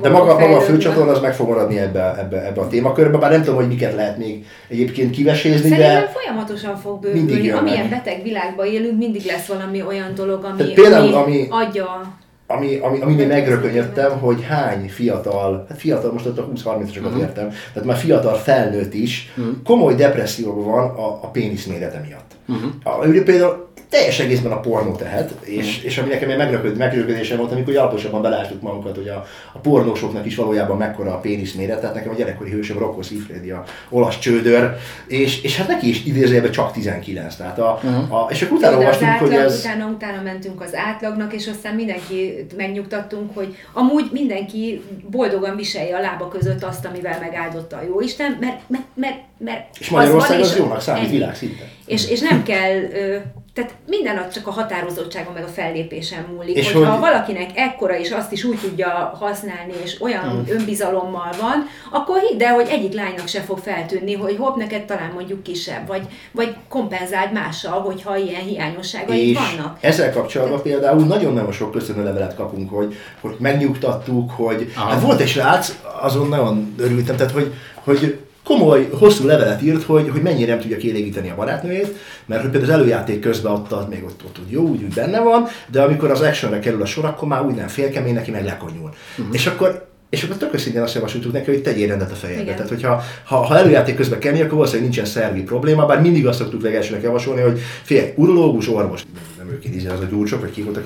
S5: De maga, maga a főcsatorna az meg fog maradni ebbe, ebbe, ebbe a témakörbe, bár nem tudom, hogy miket lehet még egyébként kivesézni,
S4: Szerintem
S5: de
S4: folyamatosan fog
S5: Mindig
S4: bővülni.
S5: jönnek.
S4: Amilyen beteg világban élünk, mindig lesz valami olyan dolog, ami,
S5: Tehát például,
S4: ami,
S5: ami-
S4: adja
S5: ami, ami, ami megrökönyödtem, hogy hány fiatal, hát fiatal, most ott a 20-30-asokat
S3: Mhm.
S5: uh-huh. értem, tehát már fiatal felnőtt is, uh-huh. komoly depresszióban van a, a pénisz mérete miatt.
S3: Mhm.
S5: Uh-huh. A, ő például teljes egészben a pornó tehet, és,
S3: Mhm.
S5: és ami nekem egy megrököd, megröködésem volt, amikor alaposabban belástuk magunkat, hogy a, a pornósoknak is valójában mekkora a pénisz méret, tehát nekem a gyerekkori hősöm Rocco Siffredi, a olasz csődör, és, és hát neki is idézőjelben csak 19, tehát a, uh-huh. a, és akkor utána
S4: Jó, az
S5: olvastunk, hogy ez...
S4: utána, utána mentünk az átlagnak, és aztán mindenki megnyugtattunk, hogy amúgy mindenki boldogan viselje a lába között azt, amivel megáldotta a jóisten, mert, mert, mert, mert
S5: És Magyarország
S4: van,
S5: az jónak számít világszinten.
S4: És, és nem kell ö, tehát minden nap csak a határozottságon meg a fellépésen múlik. És Hogyha hogy... valakinek ekkora és azt is úgy tudja használni, és olyan mm. önbizalommal van, akkor hidd el, hogy egyik lánynak se fog feltűnni, hogy hopp, neked talán mondjuk kisebb, vagy, vagy kompenzáld mással, hogyha ilyen hiányosságai és vannak.
S5: ezzel kapcsolatban Te... például nagyon-nagyon sok köszönő levelet kapunk, hogy, hogy megnyugtattuk, hogy Aha. hát volt egy srác, azon nagyon örültem, tehát hogy, hogy komoly, hosszú levelet írt, hogy, hogy mennyire nem tudja kielégíteni a barátnőjét, mert hogy például az előjáték közben adta, még ott, ott, ott jó, úgy, úgy benne van, de amikor az actionre kerül a sor, akkor már úgy nem félkemény, neki meg lekonyul. Uh-huh. És akkor és akkor tök szintén azt javasoltuk neki, hogy tegyél rendet a fejedbe. Igen. Tehát, hogyha ha, ha előjáték közben kemény, akkor valószínűleg nincsen szervi probléma, bár mindig azt szoktuk legelsőnek javasolni, hogy fél, urológus, orvos, nem ők így az a gyurcsok, vagy ki voltak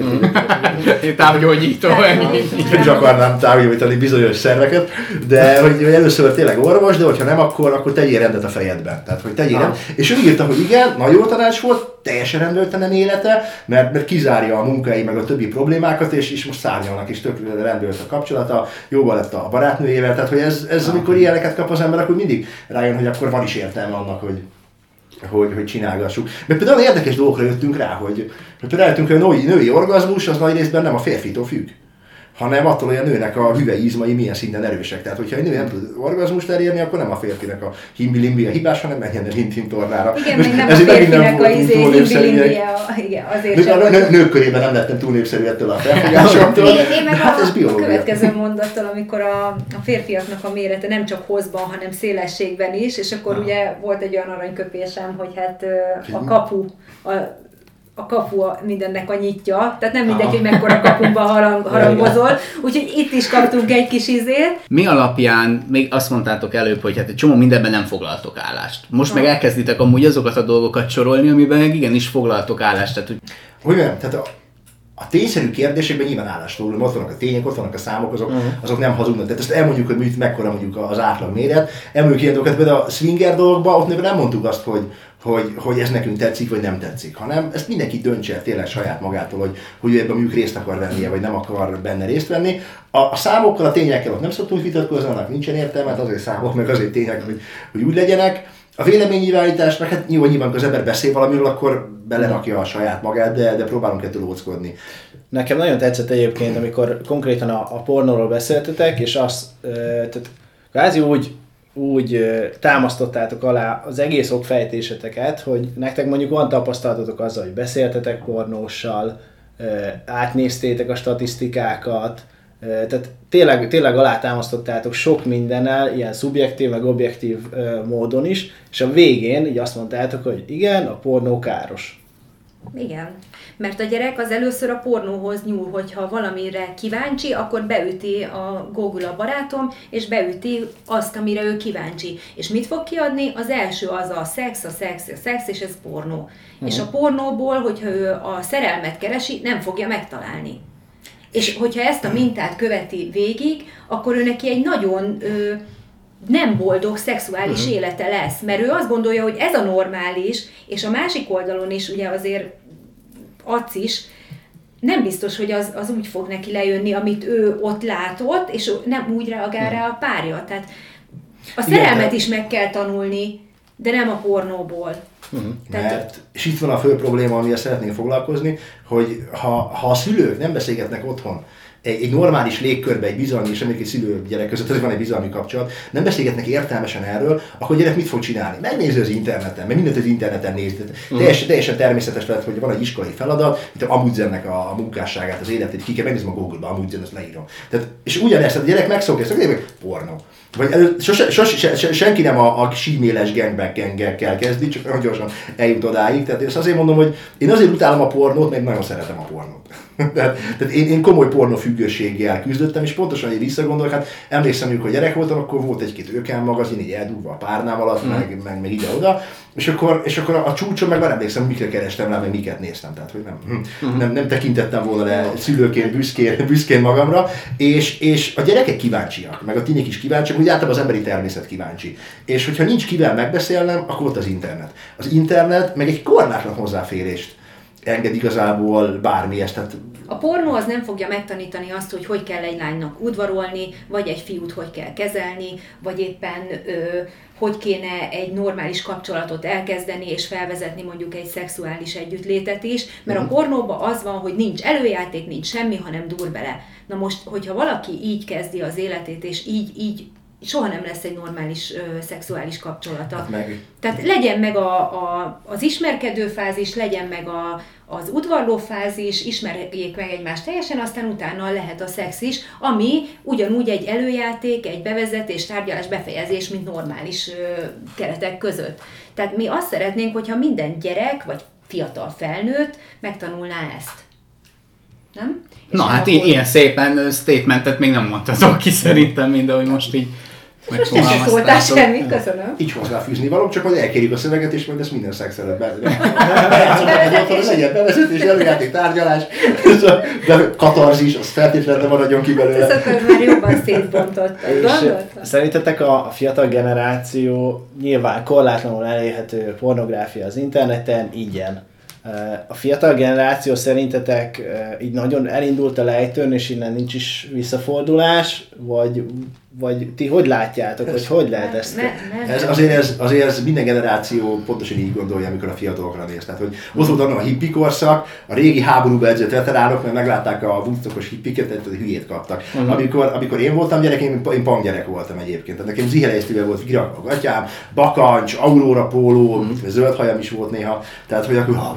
S3: egy Távgyógyító.
S5: Én is akarnám távgyógyítani bizonyos szerveket, de hogy, hogy, először tényleg orvos, de hogyha nem, akkor, akkor tegyél rendet a fejedben. Tehát, hogy tegyél rendet. És ő írta, hogy igen, nagyon jó tanács volt, teljesen rendőltenen élete, mert, mert kizárja a munkai meg a többi problémákat, és, és most szárnyalnak, és tök rendőrt a kapcsolata, jóval lett a barátnőjével, tehát hogy ez, ez amikor ilyeneket kap az ember, akkor mindig rájön, hogy akkor van is értelme annak, hogy, hogy, hogy csinálgassuk. Mert például érdekes dolgokra jöttünk rá, hogy, hogy például jöttünk, hogy a női, női orgazmus az nagy részben nem a férfitól függ hanem attól, hogy a nőnek a hüvei izmai milyen szinten erősek. Tehát, hogyha egy nő nem tud orgazmust elérni, akkor nem a férfinek a himbi a hibás, hanem menjen el hintin tornára.
S4: Igen, Most nem a férfinek a izé, himbi igen, azért
S5: sem. A nő, nők körében nem lettem túl népszerű ettől a felfogásoktól.
S4: Én, én meg hát ez a, a következő mondattal, amikor a, a férfiaknak a mérete nem csak hozban, hanem szélességben is, és akkor ah. ugye volt egy olyan aranyköpésem, hogy hát a kapu, a, a kapu mindennek a nyitja, tehát nem mindegy, hogy mekkora kapunkba harang, harangozol, úgyhogy itt is kaptunk egy kis izét.
S3: Mi alapján, még azt mondtátok előbb, hogy hát egy csomó mindenben nem foglaltok állást. Most ha. meg elkezditek amúgy azokat a dolgokat sorolni, amiben meg igenis foglaltok állást. Tehát, hogy...
S5: Olyan, tehát a, a tényszerű kérdésekben nyilván állásról, ott vannak a tények, ott vannak a számok, azok, uh-huh. azok nem hazudnak. Tehát ezt elmondjuk, hogy mit, mekkora mondjuk az átlag méret. Elmondjuk ilyen dolgokat, például a swinger dolgokban, ott nem mondtuk azt, hogy, hogy, hogy ez nekünk tetszik, vagy nem tetszik, hanem ezt mindenki döntse el tényleg saját magától, hogy, hogy ebben mondjuk részt akar vennie, vagy nem akar benne részt venni. A, a számokkal, a tényekkel ott nem szoktunk vitatkozni, annak nincsen értelme, hát azért számok, meg azért tények, hogy, hogy úgy legyenek. A véleménynyilvánításnak, hát nyilván, nyilván, az ember beszél valamiről, akkor belerakja a saját magát, de, de próbálunk ettől óckodni.
S1: Nekem nagyon tetszett egyébként, amikor konkrétan a, a pornóról beszéltetek, és azt, tehát kvázi úgy úgy támasztottátok alá az egész okfejtéseteket, hogy nektek mondjuk van tapasztalatotok azzal, hogy beszéltetek pornóssal, átnéztétek a statisztikákat, tehát tényleg, tényleg alátámasztottátok sok mindennel, ilyen szubjektív, meg objektív módon is, és a végén így azt mondtátok, hogy igen, a pornó káros.
S4: Igen. Mert a gyerek az először a pornóhoz nyúl, hogyha valamire kíváncsi, akkor beüti a Google a barátom, és beüti azt, amire ő kíváncsi. És mit fog kiadni? Az első az a szex, a szex, a szex, és ez pornó. Uh-huh. És a pornóból, hogyha ő a szerelmet keresi, nem fogja megtalálni. És hogyha ezt a mintát követi végig, akkor ő neki egy nagyon... Ö, nem boldog szexuális uh-huh. élete lesz, mert ő azt gondolja, hogy ez a normális, és a másik oldalon is ugye azért adsz is, nem biztos, hogy az, az úgy fog neki lejönni, amit ő ott látott, és nem úgy reagál rá a párja. Tehát a szerelmet Igen, is meg kell tanulni, de nem a pornóból.
S5: Uh-huh. Tehát, Mert, és itt van a fő probléma, amivel szeretnénk foglalkozni, hogy ha, ha a szülők nem beszélgetnek otthon egy, egy normális légkörbe, egy bizalmi és egy szülő gyerek között, ez van egy bizalmi kapcsolat, nem beszélgetnek értelmesen erről, akkor a gyerek mit fog csinálni? Megnézi az interneten, mert mindent az interneten néz. Uh-huh. Teljesen, teljesen természetes lehet, hogy van egy iskolai feladat, mint a Amundsennek a, a munkásságát, az életét, ki kell megnézni a Google-ba, Amundsen, ezt leírom. Tehát, és ugyanezt, a gyerek megszokja, ezt meg pornó. Vagy elő, sose, sose, se, se, senki nem a, a síméles gangbang kezdi, csak nagyon gyorsan eljut odáig. Tehát ezt azért mondom, hogy én azért utálom a pornót, mert nagyon szeretem a pornót. tehát, tehát én, én komoly pornofüggőséggel küzdöttem, és pontosan, hogy visszagondolok, hát emlékszem, amikor gyerek voltam, akkor volt egy-két őkel magazin, így eldugva a párnám alatt, mm. meg, meg, meg ide-oda, és akkor, és akkor a, a csúcson meg már emlékszem, mikre kerestem rá, meg miket néztem, tehát hogy nem, mm. nem, nem tekintettem volna le szülőként büszkén, büszkén magamra, és, és a gyerekek kíváncsiak, meg a tények is kíváncsiak, úgy általában az emberi természet kíváncsi. És hogyha nincs kivel megbeszélnem, akkor ott az internet. Az internet meg egy korlátlan hozzáférést enged igazából bármihez. Tehát
S4: A pornó az nem fogja megtanítani azt, hogy hogy kell egy lánynak udvarolni, vagy egy fiút hogy kell kezelni, vagy éppen ö, hogy kéne egy normális kapcsolatot elkezdeni és felvezetni mondjuk egy szexuális együttlétet is, mert a mhm. pornóban az van, hogy nincs előjáték, nincs semmi, hanem dur bele. Na most, hogyha valaki így kezdi az életét, és így, így soha nem lesz egy normális ö, szexuális kapcsolata. Hát meg. Tehát legyen meg a, a, az ismerkedő fázis, legyen meg a, az udvarló fázis, ismerjék meg egymást teljesen, aztán utána lehet a szex is, ami ugyanúgy egy előjáték, egy bevezetés, tárgyalás, befejezés, mint normális ö, keretek között. Tehát mi azt szeretnénk, hogyha minden gyerek, vagy fiatal felnőtt megtanulná ezt. Nem?
S3: És Na hát akkor... ilyen szépen statementet még nem mondhatok ki szerintem, mint ahogy most így
S4: nem szóltál semmit, köszönöm.
S5: Így hozzáfűzni való, csak majd elkérjük a szöveget, és majd ezt minden szexelebb be. legyen bevezetés, előjáték, tárgyalás, de katarzis, az feltétlenül maradjon ki belőle.
S4: Ez akkor már jobban szétbontott.
S1: Szerintetek a fiatal generáció nyilván korlátlanul elérhető pornográfia az interneten, ingyen. A fiatal generáció szerintetek így nagyon elindult a lejtőn, és innen nincs is visszafordulás, vagy vagy ti hogy látjátok, hogy hogy lehet ezt? Ne,
S5: ne, ez, azért, ez, azért ez minden generáció pontosan így gondolja, amikor a fiatalokra néz. Tehát, hogy ott volt a hippi korszak, a régi háborúba edzett veteránok, mert meglátták a Woodstockos hippiket, tehát hülyét kaptak. Uh-huh. Amikor, amikor én voltam gyerek, én, én pang gyerek voltam egyébként. Tehát nekem zihelejesztővel volt virak a gatyám, bakancs, aurora póló, uh-huh. zöld hajam is volt néha. Tehát, hogy akkor, ha,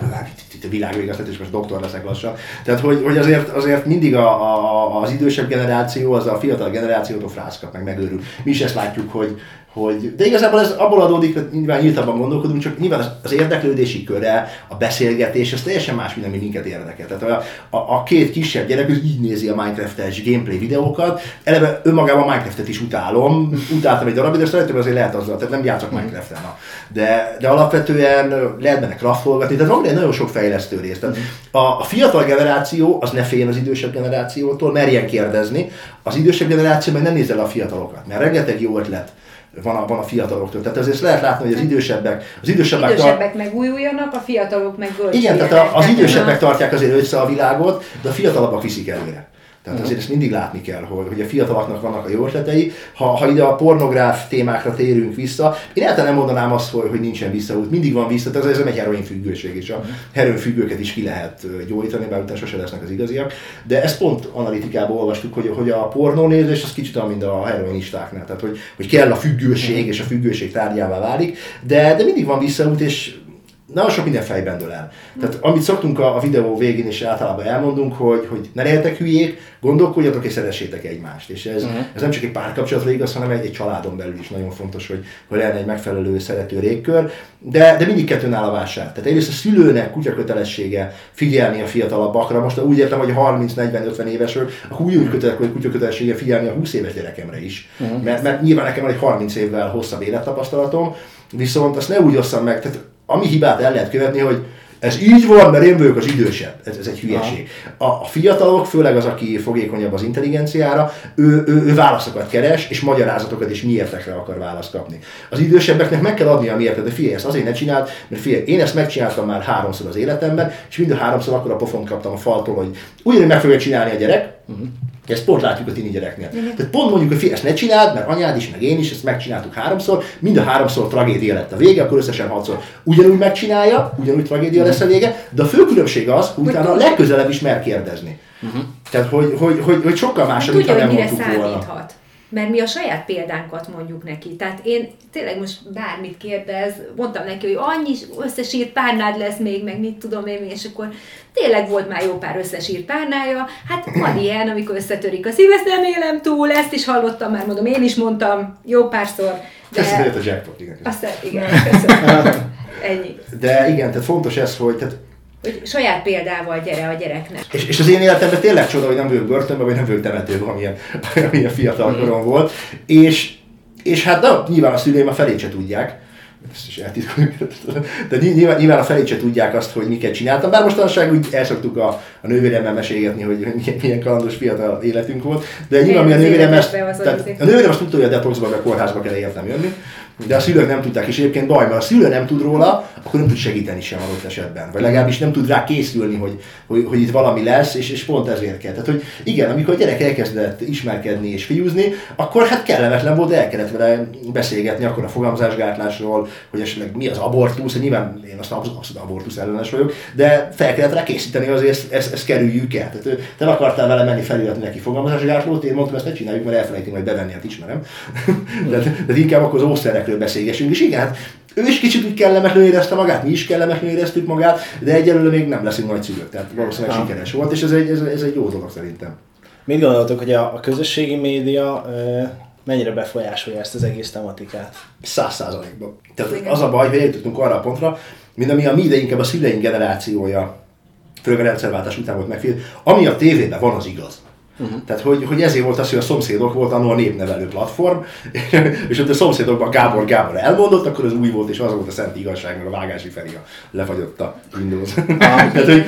S5: itt a világ véget, és most doktor leszek lassan. Tehát, hogy, hogy azért, azért mindig a, a, az idősebb generáció, az a fiatal generációtól frászka kap, meg megőrül. Mi is ezt látjuk, hogy, hogy, de igazából ez abból adódik, hogy nyilván nyíltabban gondolkodunk, csak nyilván az, érdeklődési köre, a beszélgetés, ez teljesen más, mint ami minket érdekel. Tehát a, a, a két kisebb gyerek az így nézi a Minecraft-es gameplay videókat, eleve önmagában a Minecraft-et is utálom, utáltam egy darabig, de szeretem azért lehet azzal, tehát nem játszok mhm. Minecraft-en. De, de alapvetően lehet benne craftolgatni, tehát van nagyon sok fejlesztő rész. Tehát a, a fiatal generáció az ne féljen az idősebb generációtól, merjen kérdezni, az idősebb generáció meg nem nézel a fiatalokat, mert rengeteg jó ötlet van a, van a fiataloktól. Tehát ezért lehet látni, hogy az idősebbek,
S4: az idősebbek, idősebbek tar- megújuljanak, a fiatalok meg
S5: Igen, tehát az idősebbek tartják azért össze a világot, de a fiatalabbak viszik előre. Tehát azért ezt mindig látni kell, hogy, hogy a fiataloknak vannak a jó ötletei. Ha, ha ide a pornográf témákra térünk vissza, én egyáltalán nem mondanám azt, hogy, hogy nincsen visszaút. Mindig van vissza, tehát ez egy heroin függőség, és a heroin függőket is ki lehet gyógyítani, bár utána sose lesznek az igaziak. De ezt pont analitikában olvastuk, hogy, hogy a pornónézés az kicsit olyan, mint a heroinistáknál. Tehát, hogy, hogy kell a függőség, és a függőség tárgyává válik, de, de mindig van visszaút, és nagyon sok minden fejben dől el. Tehát amit szoktunk a, a videó végén is általában elmondunk, hogy, hogy ne legyetek hülyék, gondolkodjatok és szeressétek egymást. És ez, uh-huh. ez nem csak egy párkapcsolatra igaz, hanem egy, egy családon belül is nagyon fontos, hogy, hogy legyen egy megfelelő szerető régkör. De, de mindig kettőn áll a válság. Tehát egyrészt a szülőnek kutya kötelessége figyelni a fiatalabbakra. Most úgy értem, hogy 30-40-50 évesről, a úgy kutya kötelessége figyelni a 20 éves gyerekemre is. Uh-huh. Mert, mert nyilván nekem van egy 30 évvel hosszabb élettapasztalatom, viszont azt ne úgy osszam meg, tehát ami hibát el lehet követni, hogy ez így van, mert én vagyok az idősebb. Ez, ez egy hülyeség. A, a fiatalok, főleg az, aki fogékonyabb az intelligenciára, ő, ő, ő válaszokat keres, és magyarázatokat, és miértekre akar választ kapni. Az idősebbeknek meg kell adni a miértet, de figyelj, ezt azért ne csináld, mert figyelj, én ezt megcsináltam már háromszor az életemben, és mind a háromszor akkor a pofont kaptam a faltól, hogy ugyanúgy meg fogja csinálni a gyerek, uh-huh ezt pont látjuk a tini gyereknél. Igen. Tehát pont mondjuk, hogy ezt ne csináld, mert anyád is, meg én is, ezt megcsináltuk háromszor, mind a háromszor tragédia lett a vége, akkor összesen hatszor. Ugyanúgy megcsinálja, ugyanúgy tragédia lesz a vége, de a fő különbség az, hogy utána legközelebb is mer kérdezni. Uh-huh. Tehát, hogy, hogy, hogy, hogy sokkal más,
S4: ha nem mondtuk volna mert mi a saját példánkat mondjuk neki. Tehát én tényleg most bármit kérdez, mondtam neki, hogy annyi összesírt párnád lesz még, meg mit tudom én, és akkor tényleg volt már jó pár összesírt párnája. Hát van ilyen, amikor összetörik a szív, ezt nem élem túl, ezt is hallottam már, mondom, én is mondtam jó párszor.
S5: De... Ez a jackpot, igen.
S4: Aztán, igen, köszönöm. Ennyi.
S5: De igen, tehát fontos ez, hogy tehát
S4: hogy saját példával gyere a gyereknek.
S5: És, és az én életemben tényleg csoda, hogy nem vagyok börtönben, vagy nem vagyok temetőben, amilyen, amilyen fiatal mm. korom volt. És, és hát de, nyilván a szüleim a felét se tudják, ezt is eltitkoljuk, de nyilván, nyilván a felét se tudják azt, hogy miket csináltam. Bár mostanság úgy elszoktuk a, a nővéremmel mesélgetni, hogy milyen, milyen kalandos fiatal életünk volt. De nyilván mi a nővérem ezt, tehát a nővérem azt tudta, hogy a detoxba, a kórházba kell értem jönni. De a szülők nem tudták, és egyébként baj, mert a szülő nem tud róla, akkor nem tud segíteni sem adott esetben. Vagy legalábbis nem tud rá készülni, hogy, hogy, hogy itt valami lesz, és, és pont ezért kell. Tehát, hogy igen, amikor a gyerek elkezdett ismerkedni és fiúzni, akkor hát kellemetlen volt, el kellett vele beszélgetni akkor a fogamzásgátlásról, hogy esetleg mi az abortusz, nyilván én azt abszolút abortusz ellenes vagyok, de fel kellett rá készíteni, azért ezt, ezt, ezt kerüljük el. Tehát te akartál vele menni feliratni neki fogamzásgátlót, én mondtam, ezt ne csináljuk, mert elfelejtünk majd bevenni, hát ismerem. de, de, inkább akkor az ószerekről beszélgessünk. És igen, hát ő is kicsit úgy kellemetlenül érezte magát, mi is kellemetlenül éreztük magát, de egyelőre még nem leszünk nagy szülők, tehát valószínűleg ha. sikeres volt, és ez egy, ez, ez egy jó dolog szerintem.
S1: Mit gondoltok, hogy a, a közösségi média mennyire befolyásolja ezt az egész tematikát?
S5: Száz százalékban. Tehát az a baj, hogy eljutottunk arra a pontra, mint ami a mi, de inkább a szüleink generációja, főleg a rendszerváltás után volt megfél, ami a tévében van, az igaz. Uh-huh. Tehát, hogy, hogy ezért volt az, hogy a szomszédok volt annól a népnevelő platform, és ott a szomszédokban Gábor Gábor elmondott, akkor az új volt, és az volt a szent igazság, meg a vágási felé a lefagyott a Windows.
S4: Ah, Tehát, hogy,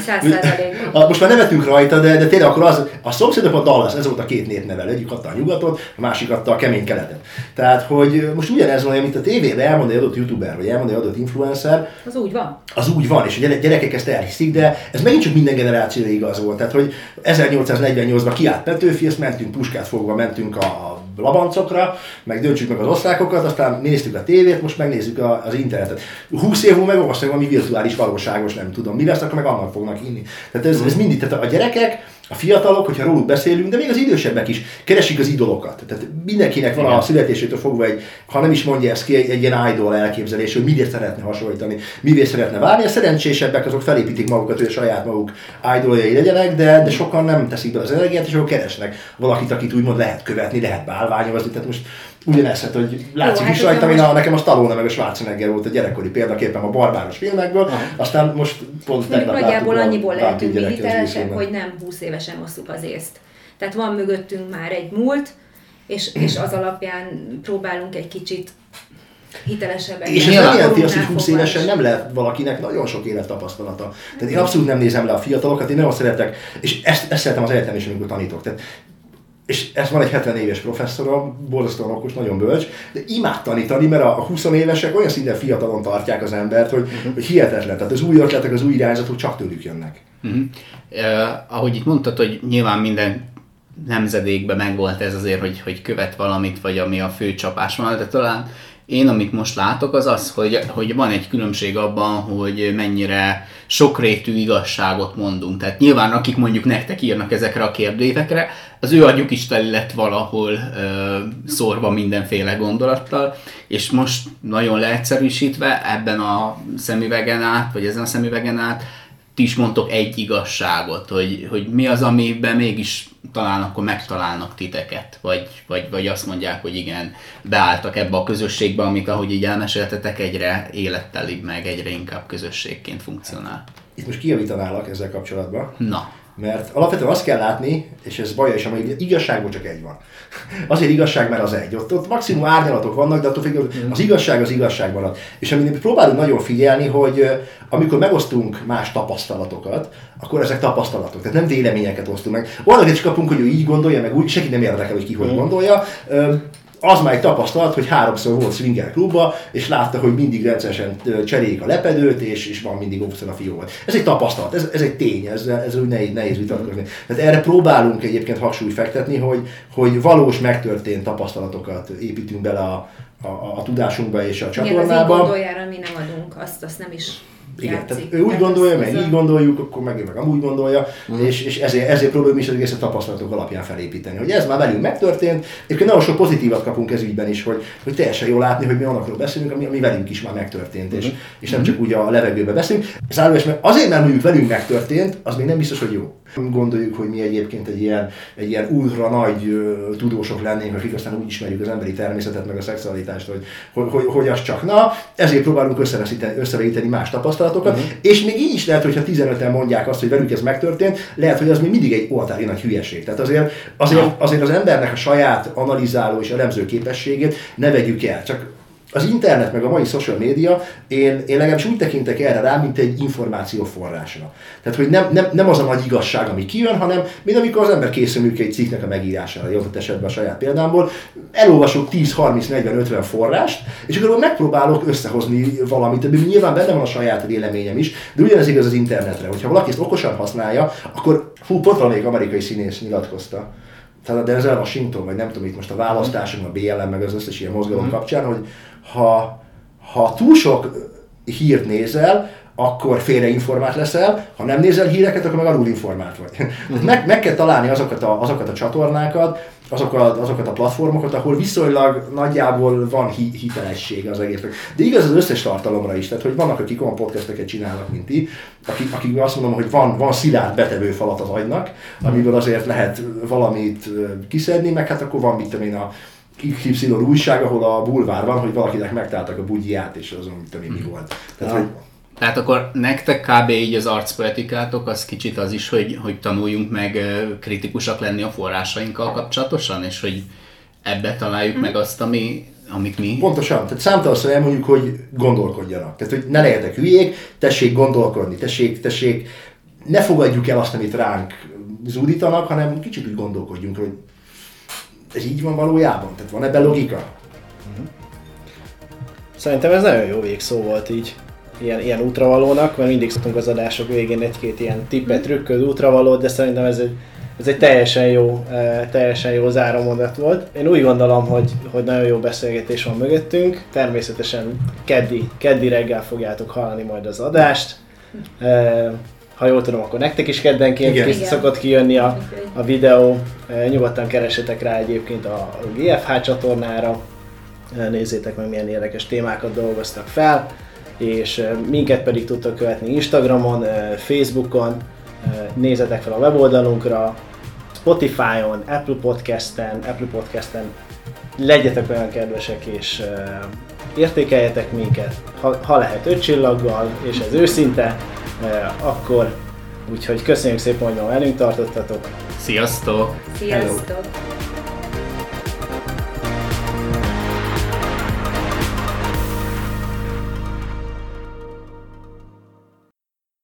S5: a, most már nevetünk rajta, de, de tényleg akkor az, a szomszédok a Dallas, ez volt a két népnevelő, egyik adta a nyugatot, a másik adta a kemény keletet. Tehát, hogy most ugyanez van, amit a tévében elmond egy adott youtuber, vagy elmond egy adott influencer.
S4: Az úgy van.
S5: Az úgy van, és a gyerekek ezt elhiszik, de ez megint csak minden generációra igaz volt. Tehát, hogy 1848-ban kiállt Petőfi, ezt mentünk puskát fogva, mentünk a labancokra, meg döntsük meg az osztrákokat, aztán néztük a tévét, most megnézzük a, az internetet. 20 év múlva meg valószínűleg valami virtuális valóságos, nem tudom mi lesz, akkor meg annak fognak inni. Tehát ez, ez mindig, tehát a gyerekek, a fiatalok, hogyha róluk beszélünk, de még az idősebbek is keresik az idolokat. Tehát mindenkinek van Igen. a születésétől fogva egy, ha nem is mondja ezt ki, egy, egy ilyen idol elképzelés, hogy miért szeretne hasonlítani, miért szeretne várni. A szerencsésebbek azok felépítik magukat, hogy saját maguk idoljai legyenek, de, de sokan nem teszik be az energiát, és akkor keresnek valakit, akit úgymond lehet követni, lehet bálványozni. Tehát most ugyanezt, hát, hogy látszik Jó, is hát rajta, hogy most... nekem a Stallone meg a Schwarzenegger volt a gyerekkori példaképpen a barbáros filmekből, Aha. aztán most pont
S4: tegnap Nagyjából annyiból lehetünk mi hitelesek, hogy nem 20 évesen osszuk az észt. Tehát van mögöttünk már egy múlt, és, és az alapján próbálunk egy kicsit hitelesebb.
S5: És ez nem jelenti azt, hogy 20 évesen nem lehet valakinek nagyon sok élet tapasztalata. Tehát én abszolút nem nézem le a fiatalokat, én nagyon szeretek, és ezt, ezt szeretem az egyetem is, amikor tanítok. Tehát és ez van egy 70 éves professzorom, borzasztóan okos, nagyon bölcs, de imád tanítani, mert a 20 évesek olyan szinten fiatalon tartják az embert, hogy, uh-huh. hogy hihetetlen. Tehát az új ötletek, az új irányzatok csak tőlük jönnek.
S3: Uh-huh. Uh, ahogy itt mondtad, hogy nyilván minden nemzedékben megvolt ez azért, hogy, hogy követ valamit, vagy ami a fő csapás van, de talán én, amit most látok, az az, hogy, hogy van egy különbség abban, hogy mennyire sokrétű igazságot mondunk. Tehát nyilván akik mondjuk nektek írnak ezekre a kérdésekre, az ő agyuk is teli lett valahol ö, szórva mindenféle gondolattal, és most nagyon leegyszerűsítve ebben a szemüvegen át, vagy ezen a szemüvegen át, is mondtok egy igazságot, hogy, hogy mi az, amiben mégis talán akkor megtalálnak titeket, vagy, vagy, vagy azt mondják, hogy igen, beálltak ebbe a közösségbe, amit ahogy így elmeséltetek, egyre élettelibb, meg egyre inkább közösségként funkcionál.
S5: Itt most kijavítanálak ezzel kapcsolatban.
S3: Na.
S5: Mert alapvetően azt kell látni, és ez baj is, hogy igazságból csak egy van. Azért igazság, mert az egy. Ott, ott maximum árnyalatok vannak, de attól függ, az igazság az igazság marad. És amit próbálunk nagyon figyelni, hogy amikor megosztunk más tapasztalatokat, akkor ezek tapasztalatok. Tehát nem véleményeket osztunk meg. Valahogy csak kapunk, hogy ő így gondolja, meg úgy, senki nem érdekel, hogy ki hogy gondolja az már egy tapasztalat, hogy háromszor volt swinger klubba, és látta, hogy mindig rendszeresen cserélik a lepedőt, és, és van mindig opszon a fióval. Ez egy tapasztalat, ez, ez egy tény, ez, ez úgy nehéz, nehéz vitatkozni. Tehát erre próbálunk egyébként hangsúlyt fektetni, hogy, hogy valós megtörtént tapasztalatokat építünk bele a, a, a tudásunkba és a csatornába.
S4: Igen, az mi nem adunk, azt, azt nem is
S5: igen, tehát ő úgy gondolja, meg így gondoljuk, akkor meg ő meg amúgy gondolja, uh-huh. és, és ezért, ezért próbáljuk is az egész a tapasztalatok alapján felépíteni. Hogy ez már velünk megtörtént, és nagyon sok pozitívat kapunk ez ügyben is, hogy, hogy teljesen jól látni, hogy mi olyanokról beszélünk, ami, ami velünk is már megtörtént, és, uh-huh. és nem csak úgy a levegőbe beszélünk. Zárójelés, mert azért, mert mondjuk velünk megtörtént, az még nem biztos, hogy jó. Gondoljuk, hogy mi egyébként egy ilyen, egy ilyen ultra nagy tudósok lennénk, akik aztán úgy ismerjük az emberi természetet, meg a szexualitást, hogy, hogy, hogy, hogy az csak na, ezért próbálunk összevegyíteni más tapasztalatokat, uh-huh. és még így is lehet, hogyha 15-en mondják azt, hogy velük ez megtörtént, lehet, hogy az még mindig egy oltári nagy hülyeség. Tehát azért, azért, azért az embernek a saját analizáló és elemző képességét ne vegyük el. Csak az internet, meg a mai social média, én, én legalábbis úgy tekintek erre rá, mint egy információforrásra. Tehát, hogy nem, nem, nem az a nagy igazság, ami kijön, hanem mint amikor az ember készül egy cikknek a megírására, jó esetben a saját példámból, elolvasok 10, 30, 40, 50 forrást, és akkor megpróbálok összehozni valamit, ami nyilván benne van a saját véleményem is, de ugyanez igaz az internetre, hogyha valaki ezt okosan használja, akkor fú, pont valamelyik amerikai színész nyilatkozta, tehát a Denzel Washington, vagy nem tudom itt most a választáson, a BLM, meg az összes ilyen mozgalom mm. kapcsán, hogy ha, ha túl sok hírt nézel, akkor félreinformált leszel, ha nem nézel híreket, akkor meg alul informált vagy. Mm. meg, meg kell találni azokat a, azokat a csatornákat, azokat, azokat a platformokat, ahol viszonylag nagyjából van hi, hitelesség az egésznek. De igaz az összes tartalomra is, tehát hogy vannak, akik olyan podcasteket csinálnak, mint ti, akik, akik azt mondom, hogy van, van szilárd betevő falat az agynak, amiből azért lehet valamit kiszedni, meg hát akkor van, mit tudom én, a XY újság, ahol a bulvár van, hogy valakinek megtaláltak a bugyját, és azon, mit tudom én, mi volt. Tehát,
S3: hogy tehát akkor nektek kb. így az arcpoetikátok az kicsit az is, hogy, hogy tanuljunk meg kritikusak lenni a forrásainkkal kapcsolatosan, és hogy ebbe találjuk mm. meg azt, ami, amit mi...
S5: Pontosan, tehát számtalanszor elmondjuk, hogy gondolkodjanak. Tehát, hogy ne legyetek hülyék, tessék gondolkodni, tessék, tessék, ne fogadjuk el azt, amit ránk zúdítanak, hanem kicsit úgy gondolkodjunk, hogy ez így van valójában? Tehát van ebben logika? Mhm.
S1: Szerintem ez nagyon jó végszó volt így ilyen, ilyen útravalónak, mert mindig szoktunk az adások végén egy-két ilyen tippet, trükköd, útravalót, de szerintem ez egy, ez egy teljesen jó, teljesen jó zárómondat volt. Én úgy gondolom, hogy, hogy nagyon jó beszélgetés van mögöttünk. Természetesen keddi, keddi reggel fogjátok hallani majd az adást. Ha jól tudom, akkor nektek is keddenként Igen. szokott kijönni a, a videó. Nyugodtan keresetek rá egyébként a GFH csatornára. Nézzétek meg, milyen érdekes témákat dolgoztak fel és minket pedig tudtok követni Instagramon, Facebookon, nézzetek fel a weboldalunkra, Spotify-on, Apple Podcast-en, Apple Podcast-en legyetek olyan kedvesek és értékeljetek minket, ha, ha lehet öt csillaggal, és ez őszinte, akkor úgyhogy köszönjük szépen, hogy ma velünk tartottatok.
S3: Sziasztok!
S4: Sziasztok! Hello.